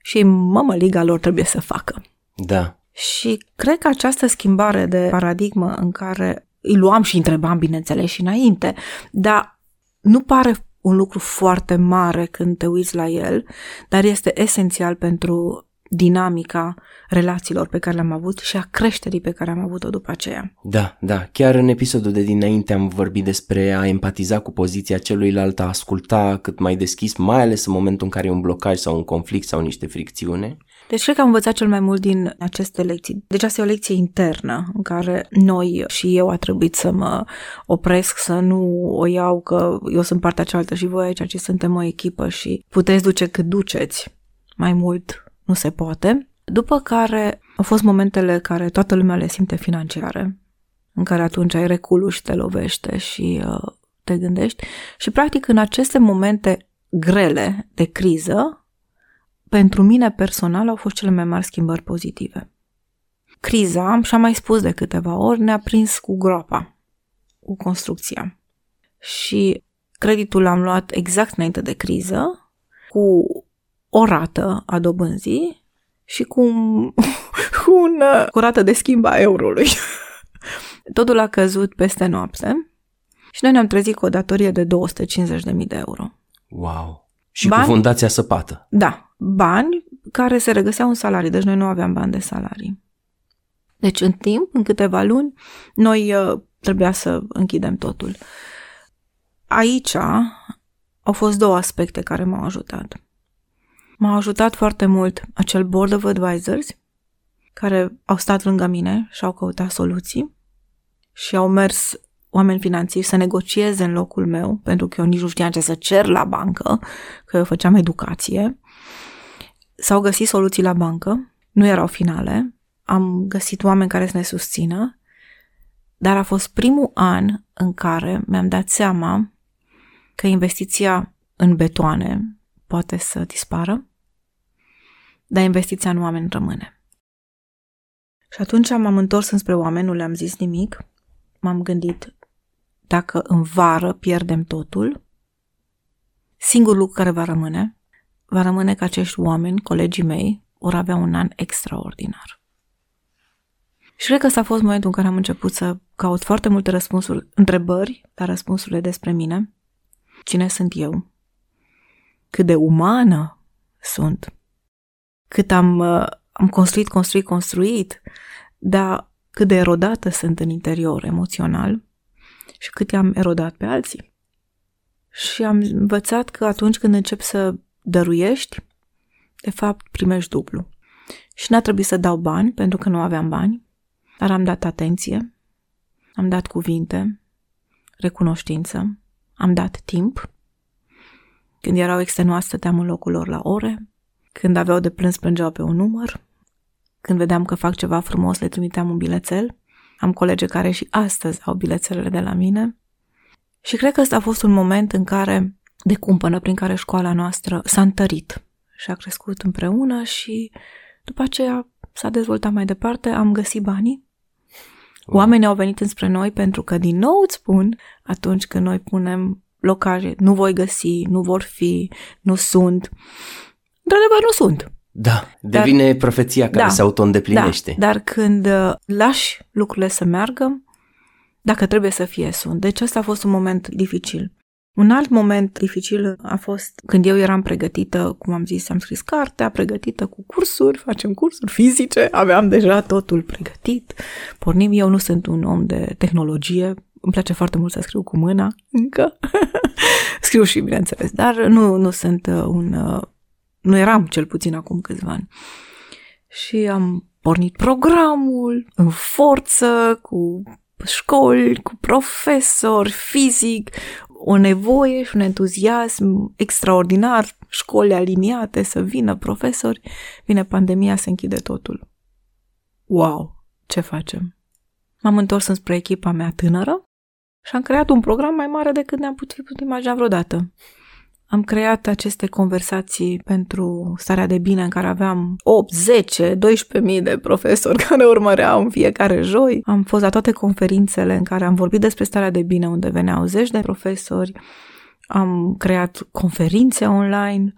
și mămă, liga lor trebuie să facă. Da. Și cred că această schimbare de paradigmă în care îi luam și întrebam, bineînțeles, și înainte, dar nu pare un lucru foarte mare când te uiți la el, dar este esențial pentru dinamica relațiilor pe care le-am avut și a creșterii pe care am avut-o după aceea. Da, da. Chiar în episodul de dinainte am vorbit despre a empatiza cu poziția celuilalt, a asculta cât mai deschis, mai ales în momentul în care e un blocaj sau un conflict sau niște fricțiune. Deci cred că am învățat cel mai mult din aceste lecții. Deci asta e o lecție internă în care noi și eu a trebuit să mă opresc, să nu o iau că eu sunt partea cealaltă și voi aici, ci suntem o echipă și puteți duce cât duceți. Mai mult nu se poate. După care au fost momentele care toată lumea le simte financiare, în care atunci ai reculul și te lovește și uh, te gândești. Și practic în aceste momente grele de criză, pentru mine personal au fost cele mai mari schimbări pozitive. Criza, și-am mai spus de câteva ori, ne-a prins cu groapa, cu construcția. Și creditul l-am luat exact înainte de criză, cu o rată a dobânzii și cu, un, (laughs) cu, un, cu o rată de schimb a eurului. (laughs) Totul a căzut peste noapte și noi ne-am trezit cu o datorie de 250.000 de euro. Wow! Și bani, cu fundația săpată. Da, bani care se regăseau în salarii, deci noi nu aveam bani de salarii. Deci în timp, în câteva luni, noi uh, trebuia să închidem totul. Aici au fost două aspecte care m-au ajutat. M-a ajutat foarte mult acel board of advisors care au stat lângă mine și au căutat soluții și au mers oameni finanțieri să negocieze în locul meu, pentru că eu nici nu știam ce să cer la bancă, că eu făceam educație. S-au găsit soluții la bancă, nu erau finale, am găsit oameni care să ne susțină, dar a fost primul an în care mi-am dat seama că investiția în betoane poate să dispară dar investiția în oameni rămâne. Și atunci m-am întors înspre oameni, nu le-am zis nimic. M-am gândit, dacă în vară pierdem totul, singurul lucru care va rămâne, va rămâne că acești oameni, colegii mei, vor avea un an extraordinar. Și cred că ăsta a fost momentul în care am început să caut foarte multe răspunsuri, întrebări, dar răspunsurile despre mine. Cine sunt eu? Cât de umană sunt? cât am, uh, am construit, construit, construit, dar cât de erodată sunt în interior emoțional și cât i-am erodat pe alții. Și am învățat că atunci când începi să dăruiești, de fapt primești dublu. Și n-a trebuit să dau bani, pentru că nu aveam bani, dar am dat atenție, am dat cuvinte, recunoștință, am dat timp. Când erau extenuați, stăteam în locul lor la ore, când aveau de plâns, plângeau pe un număr. Când vedeam că fac ceva frumos, le trimiteam un bilețel. Am colege care și astăzi au bilețelele de la mine. Și cred că ăsta a fost un moment în care, de cumpănă, prin care școala noastră s-a întărit și a crescut împreună și după aceea s-a dezvoltat mai departe, am găsit banii. Oamenii au venit înspre noi pentru că, din nou îți spun, atunci când noi punem blocaje, nu voi găsi, nu vor fi, nu sunt, într-adevăr nu sunt. Da, devine dar, profeția care da, se auto-îndeplinește. Da, dar când uh, lași lucrurile să meargă, dacă trebuie să fie, sunt. Deci ăsta a fost un moment dificil. Un alt moment dificil a fost când eu eram pregătită, cum am zis, am scris cartea, pregătită cu cursuri, facem cursuri fizice, aveam deja totul pregătit. Pornim, eu nu sunt un om de tehnologie, îmi place foarte mult să scriu cu mâna, încă. (laughs) scriu și, bineînțeles, dar nu, nu sunt uh, un uh, nu eram cel puțin acum câțiva ani. Și am pornit programul în forță, cu școli, cu profesori, fizic, o nevoie și un entuziasm extraordinar, școli aliniate, să vină profesori, vine pandemia, se închide totul. Wow, ce facem? M-am întors înspre echipa mea tânără Și am creat un program mai mare decât ne-am putut, putut imagina vreodată. Am creat aceste conversații pentru starea de bine în care aveam 8, 10, 12 mii de profesori (laughs) care urmăreau în fiecare joi. Am fost la toate conferințele în care am vorbit despre starea de bine unde veneau zeci de profesori. Am creat conferințe online,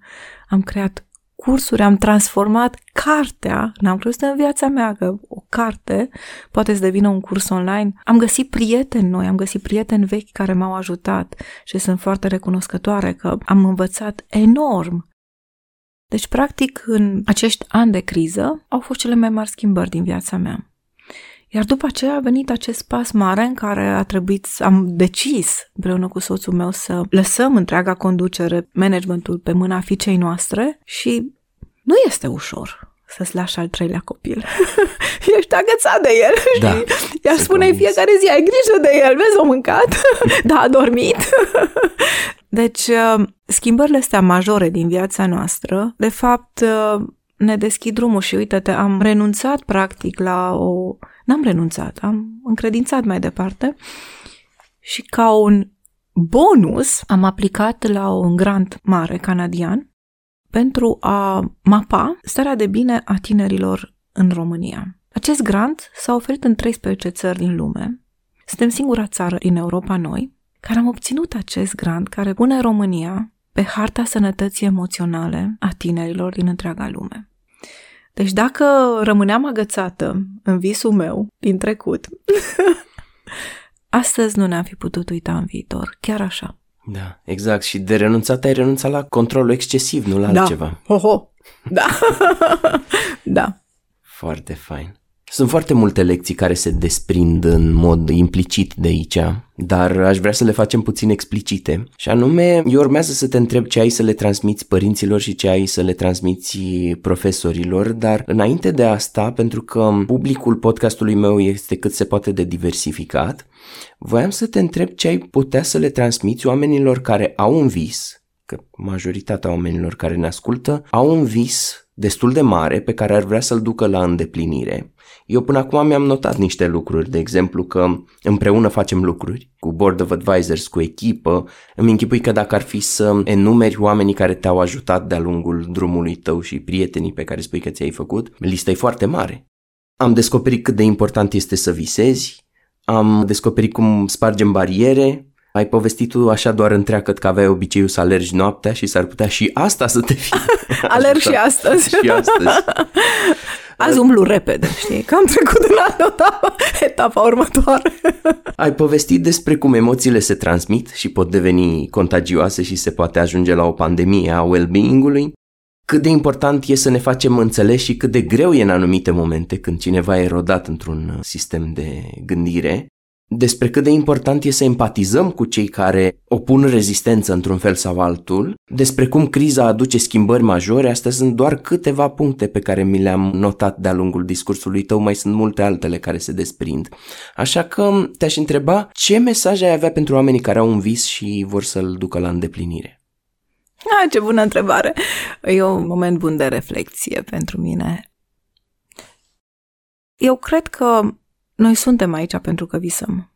am creat cursuri, am transformat cartea, n-am crezut în viața mea că o carte poate să devină un curs online. Am găsit prieteni noi, am găsit prieteni vechi care m-au ajutat și sunt foarte recunoscătoare că am învățat enorm. Deci, practic, în acești ani de criză au fost cele mai mari schimbări din viața mea. Iar după aceea a venit acest pas mare în care a trebuit, am decis împreună cu soțul meu să lăsăm întreaga conducere, managementul pe mâna fiicei noastre și nu este ușor să-ți lași al treilea copil. (laughs) Ești agățat de el Da, și ea se spune convins. fiecare zi, ai grijă de el, vezi, o mâncat, (laughs) da, a dormit. (laughs) deci, uh, schimbările astea majore din viața noastră, de fapt, uh, ne deschid drumul și uite-te, am renunțat practic la o... N-am renunțat, am încredințat mai departe și ca un bonus am aplicat la un grant mare canadian pentru a mapa starea de bine a tinerilor în România. Acest grant s-a oferit în 13 țări din lume. Suntem singura țară din Europa noi care am obținut acest grant care pune România pe harta sănătății emoționale a tinerilor din întreaga lume. Deci dacă rămâneam agățată în visul meu din trecut, (laughs) astăzi nu ne-am fi putut uita în viitor, chiar așa. Da, exact. Și de renunțat ai renunțat la controlul excesiv, nu la altceva. Da. Ho-ho. (laughs) Da. da. Foarte fain. Sunt foarte multe lecții care se desprind în mod implicit de aici, dar aș vrea să le facem puțin explicite. Și anume, eu urmează să te întreb ce ai să le transmiți părinților și ce ai să le transmiți profesorilor, dar înainte de asta, pentru că publicul podcastului meu este cât se poate de diversificat, voiam să te întreb ce ai putea să le transmiți oamenilor care au un vis, că majoritatea oamenilor care ne ascultă au un vis destul de mare pe care ar vrea să-l ducă la îndeplinire. Eu până acum mi-am notat niște lucruri, de exemplu că împreună facem lucruri cu board of advisors, cu echipă. Îmi închipui că dacă ar fi să enumeri oamenii care te-au ajutat de-a lungul drumului tău și prietenii pe care spui că ți-ai făcut, lista e foarte mare. Am descoperit cât de important este să visezi, am descoperit cum spargem bariere, ai povestit tu așa doar întreagăt că aveai obiceiul să alergi noaptea și s-ar putea și asta să te fie (laughs) Alerg și ajutat. astăzi. și astăzi. (laughs) Azi umblu repede, știi? Că am trecut în etapa, etapa următoare. Ai povestit despre cum emoțiile se transmit și pot deveni contagioase și se poate ajunge la o pandemie a well-being-ului. Cât de important e să ne facem înțeleși și cât de greu e în anumite momente când cineva e rodat într-un sistem de gândire. Despre cât de important e să empatizăm cu cei care opun rezistență într-un fel sau altul, despre cum criza aduce schimbări majore, astea sunt doar câteva puncte pe care mi le-am notat de-a lungul discursului tău, mai sunt multe altele care se desprind. Așa că te-aș întreba ce mesaj ai avea pentru oamenii care au un vis și vor să-l ducă la îndeplinire. Ah, ce bună întrebare! E un moment bun de reflexie pentru mine. Eu cred că noi suntem aici pentru că visăm.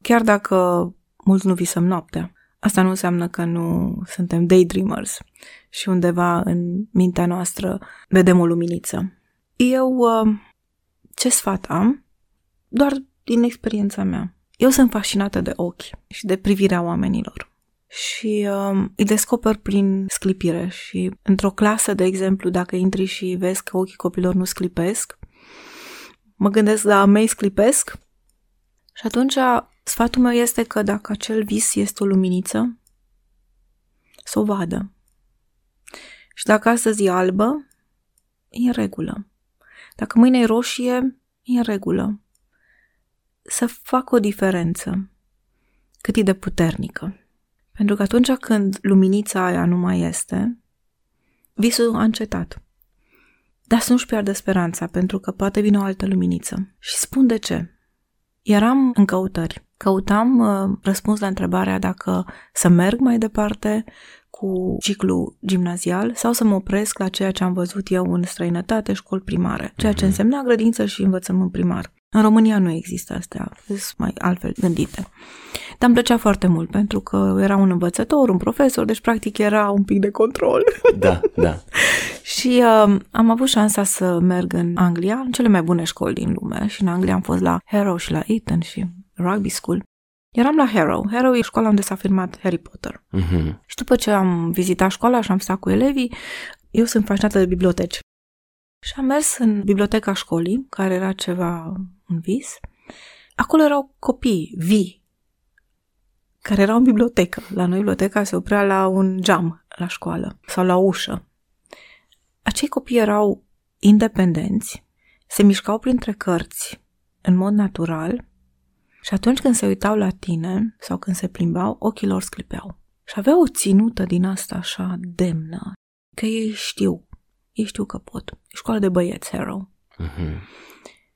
Chiar dacă mulți nu visăm noaptea. Asta nu înseamnă că nu suntem daydreamers și undeva în mintea noastră vedem o luminiță. Eu uh, ce sfat am? Doar din experiența mea. Eu sunt fascinată de ochi și de privirea oamenilor și uh, îi descoper prin sclipire și într-o clasă, de exemplu, dacă intri și vezi că ochii copilor nu sclipesc, mă gândesc, da, a mei sclipesc și atunci sfatul meu este că dacă acel vis este o luminiță, să o vadă. Și dacă astăzi e albă, e în regulă. Dacă mâine e roșie, e în regulă. Să fac o diferență cât e de puternică. Pentru că atunci când luminița aia nu mai este, visul a încetat. Dar să nu-și piardă speranța, pentru că poate vine o altă luminiță. Și spun de ce. Eram în căutări. Căutam uh, răspuns la întrebarea dacă să merg mai departe cu ciclu gimnazial sau să mă opresc la ceea ce am văzut eu în străinătate, școli primare, ceea ce însemna grădință și învățământ primar. În România nu există astea, sunt mai altfel gândite. Dar îmi plăcea foarte mult pentru că era un învățător, un profesor, deci practic era un pic de control. (laughs) Da, da. și uh, am avut șansa să merg în Anglia, în cele mai bune școli din lume și în Anglia am fost la Harrow și la Eton și Rugby School. Eram la Harrow. Harrow e școala unde s-a filmat Harry Potter. Mm-hmm. Și după ce am vizitat școala și am stat cu elevii, eu sunt fascinată de biblioteci. Și am mers în biblioteca școlii, care era ceva un vis. Acolo erau copii vii, care erau în bibliotecă. La noi biblioteca se oprea la un geam la școală sau la ușă. Acei copii erau independenți, se mișcau printre cărți în mod natural și atunci când se uitau la tine sau când se plimbau, ochii lor sclipeau. Și aveau o ținută din asta așa demnă, că ei știu, ei știu că pot. E școală de băieți, Harrow. Mm-hmm.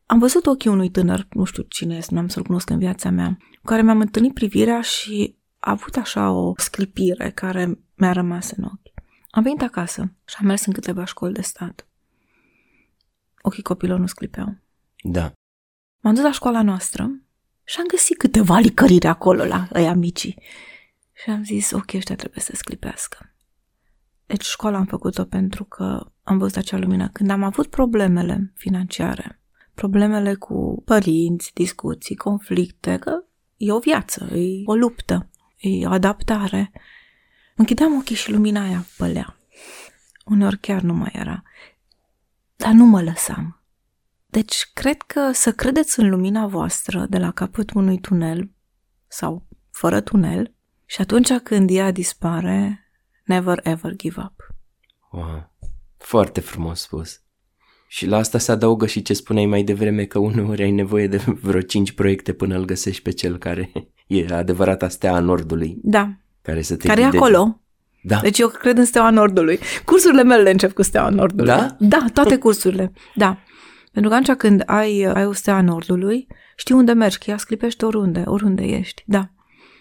Am văzut ochii unui tânăr, nu știu cine este, n-am să-l cunosc în viața mea, cu care mi-am întâlnit privirea și a avut așa o sclipire care mi-a rămas în ochi. Am venit acasă și am mers în câteva școli de stat. Ochii copilor nu sclipeau. Da. M-am dus la școala noastră și am găsit câteva licăriri acolo la ăia micii. Și am zis, ok, ăștia trebuie să sclipească. Deci școala am făcut-o pentru că am văzut acea lumină. Când am avut problemele financiare, problemele cu părinți, discuții, conflicte, că e o viață, e o luptă, e o adaptare. Închideam ochii și lumina aia pălea. Uneori chiar nu mai era. Dar nu mă lăsam. Deci cred că să credeți în lumina voastră de la capătul unui tunel sau fără tunel și atunci când ea dispare, never ever give up. Wow. Foarte frumos spus. Și la asta se adaugă și ce spuneai mai devreme că uneori ai nevoie de vreo cinci proiecte până îl găsești pe cel care (laughs) e adevărata stea a Nordului. Da. Care să te Care e ghideze. acolo. Da. Deci eu cred în Steaua Nordului. Cursurile mele încep cu Steaua Nordului. Da? Da, toate cursurile. Da. Pentru că atunci când ai, ai o Steaua Nordului, știi unde mergi, că ea sclipește oriunde, oriunde ești. Da.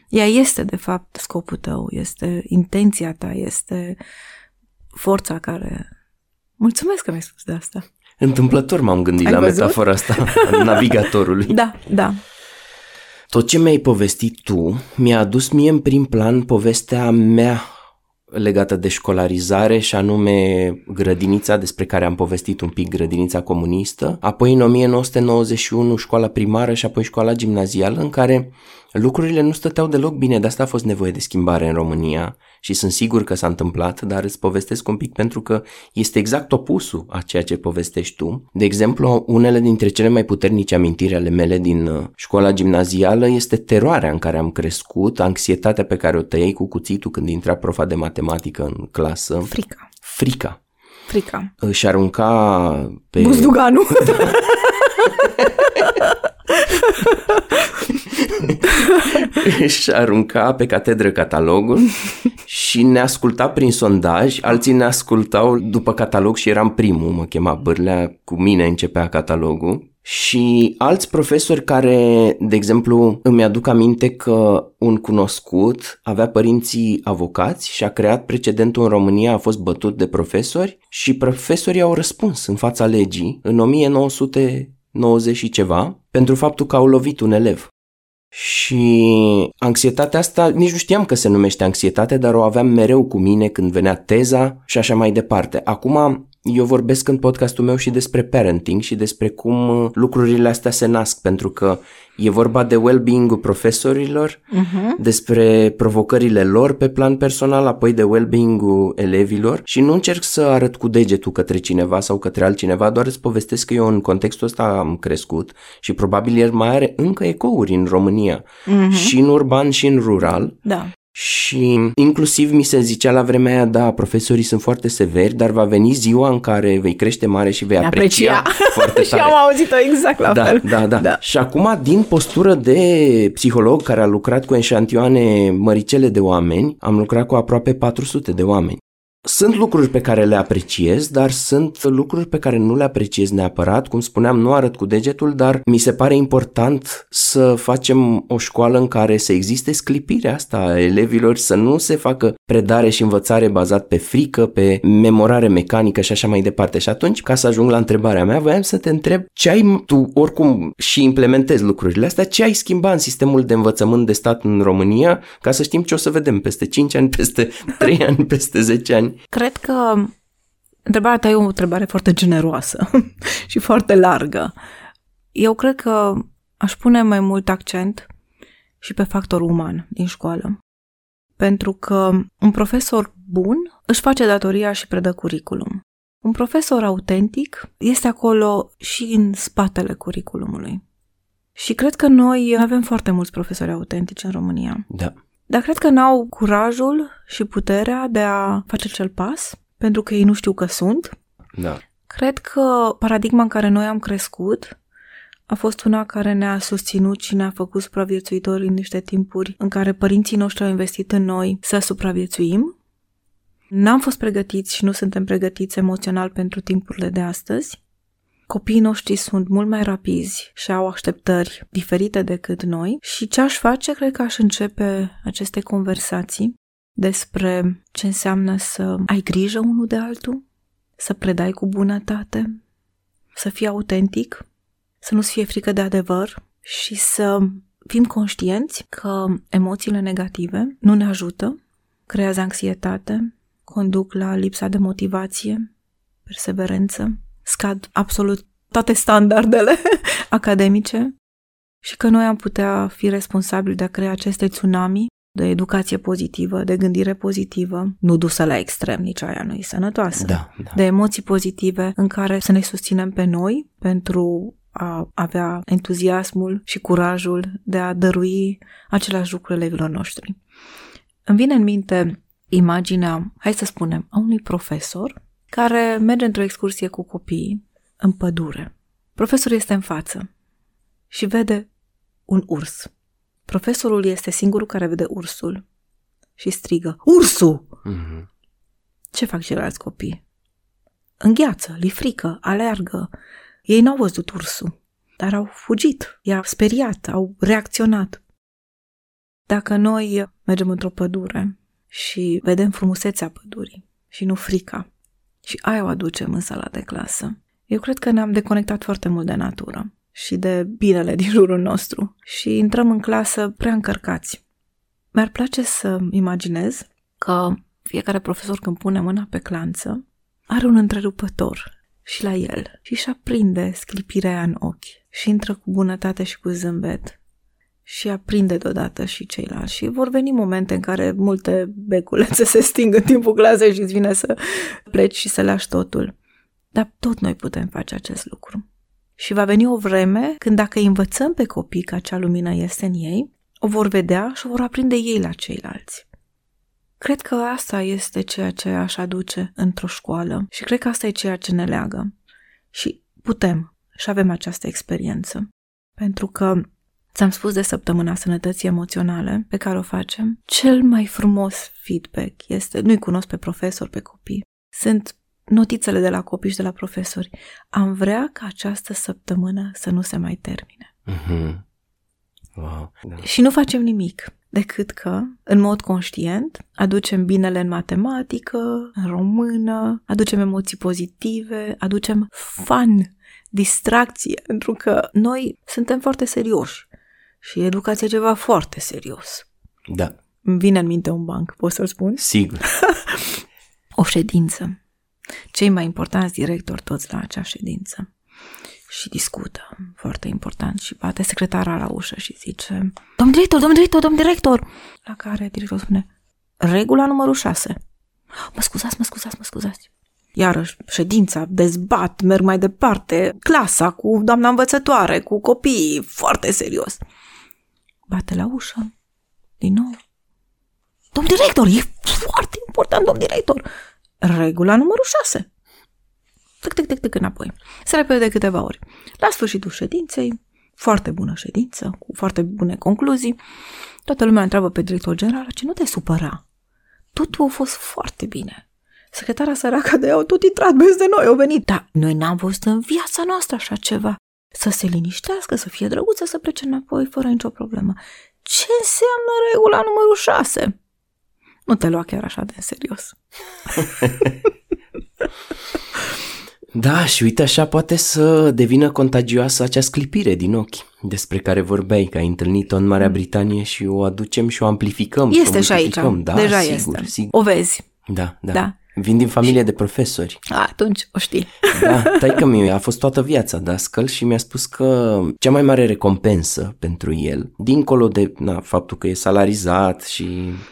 Ea este, de fapt, scopul tău, este intenția ta, este forța care... Mulțumesc că mi-ai spus de asta. Întâmplător m-am gândit Ai la văzut? metafora asta a navigatorului. (laughs) Da, da. Tot ce mi-ai povestit tu mi-a adus mie în prim plan povestea mea legată de școlarizare și anume grădinița despre care am povestit un pic, grădinița comunistă, apoi în 1991 școala primară și apoi școala gimnazială în care lucrurile nu stăteau deloc bine, de asta a fost nevoie de schimbare în România și sunt sigur că s-a întâmplat, dar îți povestesc un pic pentru că este exact opusul a ceea ce povestești tu. De exemplu, unele dintre cele mai puternice amintiri ale mele din uh, școala gimnazială este teroarea în care am crescut, anxietatea pe care o tăiei cu cuțitul când intra profa de matematică în clasă, Frica. frica. Frica. Își arunca pe... Buzduganul. (laughs) (laughs) își arunca pe catedră catalogul și ne asculta prin sondaj, alții ne ascultau după catalog și eram primul, mă chema Bârlea, cu mine începea catalogul. Și alți profesori care, de exemplu, îmi aduc aminte că un cunoscut avea părinții avocați și a creat precedentul în România, a fost bătut de profesori și profesorii au răspuns în fața legii în 1990 și ceva pentru faptul că au lovit un elev. Și anxietatea asta, nici nu știam că se numește anxietate, dar o aveam mereu cu mine când venea teza și așa mai departe. Acum eu vorbesc în podcastul meu și despre parenting și despre cum uh, lucrurile astea se nasc, pentru că e vorba de well-being-ul profesorilor, Uh-huh. despre provocările lor pe plan personal, apoi de well-being-ul elevilor și nu încerc să arăt cu degetul către cineva sau către altcineva, doar îți povestesc că eu în contextul ăsta am crescut și probabil el mai are încă ecouri în România, Mhm. și în urban și în rural. Da. Și inclusiv mi se zicea la vremea aia, da, profesorii sunt foarte severi, dar va veni ziua în care vei crește mare și vei aprecia, Aprecia. foarte (laughs) și tare. am auzit-o exact la Da, fel. da, da, da. Și acum, din postură de psiholog care a lucrat cu eșantioane măricele de oameni, am lucrat cu aproape 400 de oameni. Sunt lucruri pe care le apreciez, dar sunt lucruri pe care nu le apreciez neapărat. Cum spuneam, nu arăt cu degetul, dar mi se pare important să facem o școală în care să existe sclipirea asta a elevilor, să nu se facă predare și învățare bazat pe frică, pe memorare mecanică și așa mai departe. Și atunci, ca să ajung la întrebarea mea, voiam să te întreb ce ai tu, oricum și implementezi lucrurile astea, ce ai schimbat în sistemul de învățământ de stat în România, ca să știm ce o să vedem peste 5 (laughs) ani, peste 3 ani, peste 10 ani? Cred că întrebarea ta e o întrebare foarte generoasă (laughs) și foarte largă. Eu cred că aș pune mai mult accent și pe factorul uman din școală. Pentru că un profesor bun își face datoria și predă curriculum. Un profesor autentic este acolo și în spatele curriculumului. Și cred că noi avem foarte mulți profesori autentici în România. Da. Dar cred că n-au curajul și puterea de a face cel pas, pentru că ei nu știu că sunt. Da. Cred că paradigma în care noi am crescut a fost una care ne-a susținut și ne-a făcut supraviețuitori în niște timpuri în care părinții noștri au investit în noi să supraviețuim. N-am fost pregătiți și nu suntem pregătiți emoțional pentru timpurile de astăzi. Copiii noștri sunt mult mai rapizi și au așteptări diferite decât noi și ce aș face, cred că aș începe aceste conversații despre ce înseamnă să ai grijă unul de altul, să predai cu bunătate, să fii autentic, să nu-ți fie frică de adevăr și să fim conștienți că emoțiile negative nu ne ajută, creează anxietate, conduc la lipsa de motivație, perseverență, scad absolut toate standardele (laughs) academice și că noi am putea fi responsabili de a crea aceste tsunami de educație pozitivă, de gândire pozitivă, nu dusă la extrem, nici aia nu e sănătoasă, Da, da. de emoții pozitive în care să ne susținem pe noi pentru a avea entuziasmul și curajul de a dărui același lucru elevilor noștri. Îmi vine în minte imaginea, hai să spunem, a unui profesor care merge într-o excursie cu copiii în pădure. Profesorul este în față și vede un urs. Profesorul este singurul care vede ursul și strigă, Ursul! Mhm. Ce fac ceilalți copii? Îngheață, li frică, aleargă. Ei n-au văzut ursul, dar au fugit, i-au speriat, au reacționat. Dacă noi mergem într-o pădure și vedem frumusețea pădurii și nu frica, și aia o aducem în sala de clasă, eu cred că ne-am deconectat foarte mult de natură și de binele din jurul nostru. Și intrăm în clasă prea încărcați. Mi-ar place să imaginez că fiecare profesor când pune mâna pe clanță are un întrerupător și la el. Și își aprinde sclipirea aia în ochi și intră cu bunătate și cu zâmbet și aprinde deodată și ceilalți. Și vor veni momente în care multe beculețe se sting în timpul clasei și îți vine să pleci și să lași totul. Dar tot noi putem face acest lucru. Și va veni o vreme când dacă îi învățăm pe copii că acea lumină este în ei, o vor vedea și o vor aprinde ei la ceilalți. Cred că asta este ceea ce aș aduce într-o școală și cred că asta e ceea ce ne leagă. Și putem și avem această experiență. Pentru că ți-am spus de săptămâna sănătății emoționale pe care o facem, cel mai frumos feedback este, nu-i cunosc pe profesori, pe copii, sunt notițele de la copii și de la profesori. Am vrea ca această săptămână să nu se mai termine. Mhm. Wow. Da. Și nu facem nimic decât că, în mod conștient, aducem binele în matematică, în română, aducem emoții pozitive, aducem fun, distracție, pentru că noi suntem foarte serioși și educația e ceva foarte serios. da, Îmi vine în minte un banc, poți să-l spun? sigur. (laughs) O ședință. Cei mai importanți directori toți la acea ședință. Și discută, foarte important, și bate secretara la ușă și zice Domn director, domn director, domn director! La care directorul spune Regula numărul 6. Mă scuzați, mă scuzați, mă scuzați. Iarăși, ședința, dezbat, merg mai departe, clasa cu doamna învățătoare, cu copiii, foarte serios. Bate la ușă, din nou. Domn director, e foarte important, domn director. Regula numărul 6. Tic, tic, tic, tic, înapoi. Se repede de câteva ori. La sfârșitul ședinței, foarte bună ședință, cu foarte bune concluzii, toată lumea întreabă pe director general ce nu te supăra. Totul a fost foarte bine. Secretara săraca de au tot intrat peste noi, au venit. Dar noi n-am văzut în viața noastră așa ceva. Să se liniștească, să fie drăguță, să plece înapoi fără nicio problemă. Ce înseamnă regula numărul 6? Nu te lua chiar așa de serios. (laughs) Da, și uite așa poate să devină contagioasă acea sclipire din ochi despre care vorbeai, că ai întâlnit-o în Marea Britanie și o aducem și o amplificăm. Este și, o aici, da, deja sigur, este. Sigur. O vezi. Da, da, Da. Vin din familie de profesori. A, atunci o știi. Da, (laughs) taică mi a fost toată viața dascăl și mi-a spus că cea mai mare recompensă pentru el, dincolo de na, faptul că e salarizat și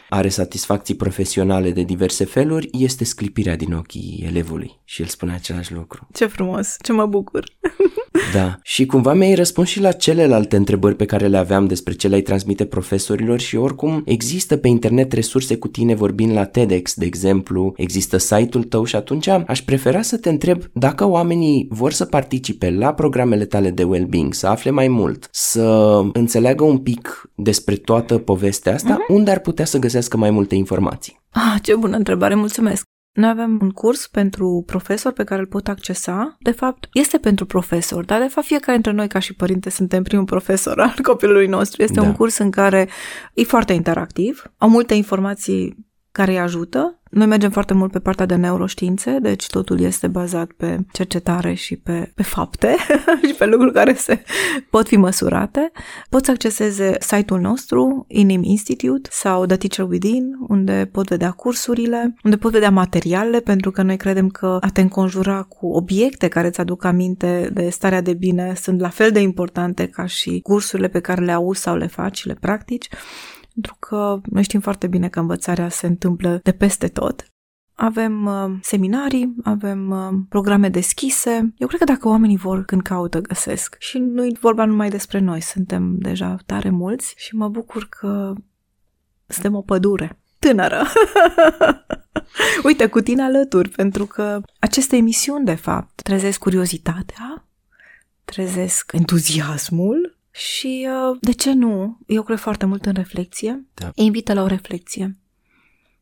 are satisfacții profesionale de diverse feluri, este sclipirea din ochii elevului. Și el spune același lucru. Ce frumos, ce mă bucur. (laughs) Da, și cumva mi-ai răspuns și la celelalte întrebări pe care le aveam despre ce le-ai transmite profesorilor și oricum există pe internet resurse cu tine vorbind la TEDx, de exemplu, există site-ul tău și atunci aș prefera să te întreb dacă oamenii vor să participe la programele tale de well-being, să afle mai mult, să înțeleagă un pic despre toată povestea asta, uh-huh. unde ar putea să găsească mai multe informații. Ah, ce bună întrebare, mulțumesc. Noi avem un curs pentru profesor pe care îl pot accesa. De fapt, este pentru profesor, dar de fapt fiecare dintre noi ca și părinte suntem primul profesor al (laughs) copilului nostru. Este Da. un curs în care e foarte interactiv, au multe informații care îi ajută. Noi mergem foarte mult pe partea de neuroștiințe, deci totul este bazat pe cercetare și pe, pe fapte (laughs) și pe lucruri care se pot fi măsurate. Pot să acceseze site-ul nostru, Inim Institute sau The Teacher Within, unde pot vedea cursurile, unde pot vedea materialele, pentru că noi credem că a te înconjura cu obiecte care îți aduc aminte de starea de bine sunt la fel de importante ca și cursurile pe care le auzi sau le faci și le practici pentru că noi știm foarte bine că învățarea se întâmplă de peste tot. Avem uh, seminarii, avem uh, programe deschise. Eu cred că dacă oamenii vor când caută, găsesc. Și nu-i vorba numai despre noi, suntem deja tare mulți și mă bucur că suntem o pădure tânără. (laughs) Uite, cu tine alături, pentru că aceste emisiuni, de fapt, trezesc curiozitatea, trezesc entuziasmul și, uh, de ce nu, eu cred foarte mult în reflexie. Da. Îi invită la o reflexie.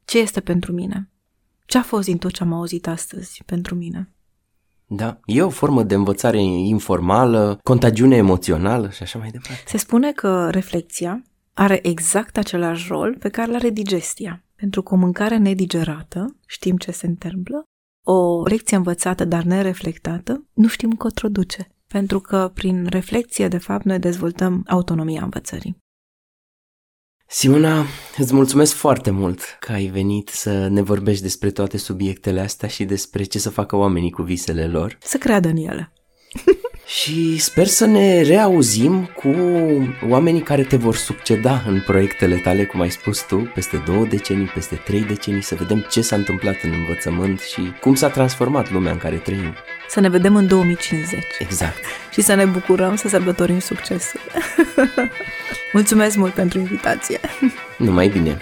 Ce este pentru mine? Ce a fost din tot ce am auzit astăzi pentru mine? Da, e o formă de învățare informală, contagiune emoțională și așa mai departe. Se spune că reflexia are exact același rol pe care îl are digestia. Pentru că o mâncare nedigerată, știm ce se întâmplă, o lecție învățată, dar nereflectată, nu știm încotro duce. Pentru că prin reflexie, de fapt, noi dezvoltăm autonomia învățării. Simona, îți mulțumesc foarte mult că ai venit să ne vorbești despre toate subiectele astea și despre ce să facă oamenii cu visele lor. Să creadă în ele. (laughs) Și sper să ne reauzim cu oamenii care te vor succeda în proiectele tale, cum ai spus tu, peste două decenii, peste trei decenii, să vedem ce s-a întâmplat în învățământ și cum s-a transformat lumea în care trăim. Să ne vedem în 2050 Exact. și să ne bucurăm să sărbătorim succesul. (laughs) Mulțumesc mult pentru invitație! Numai bine!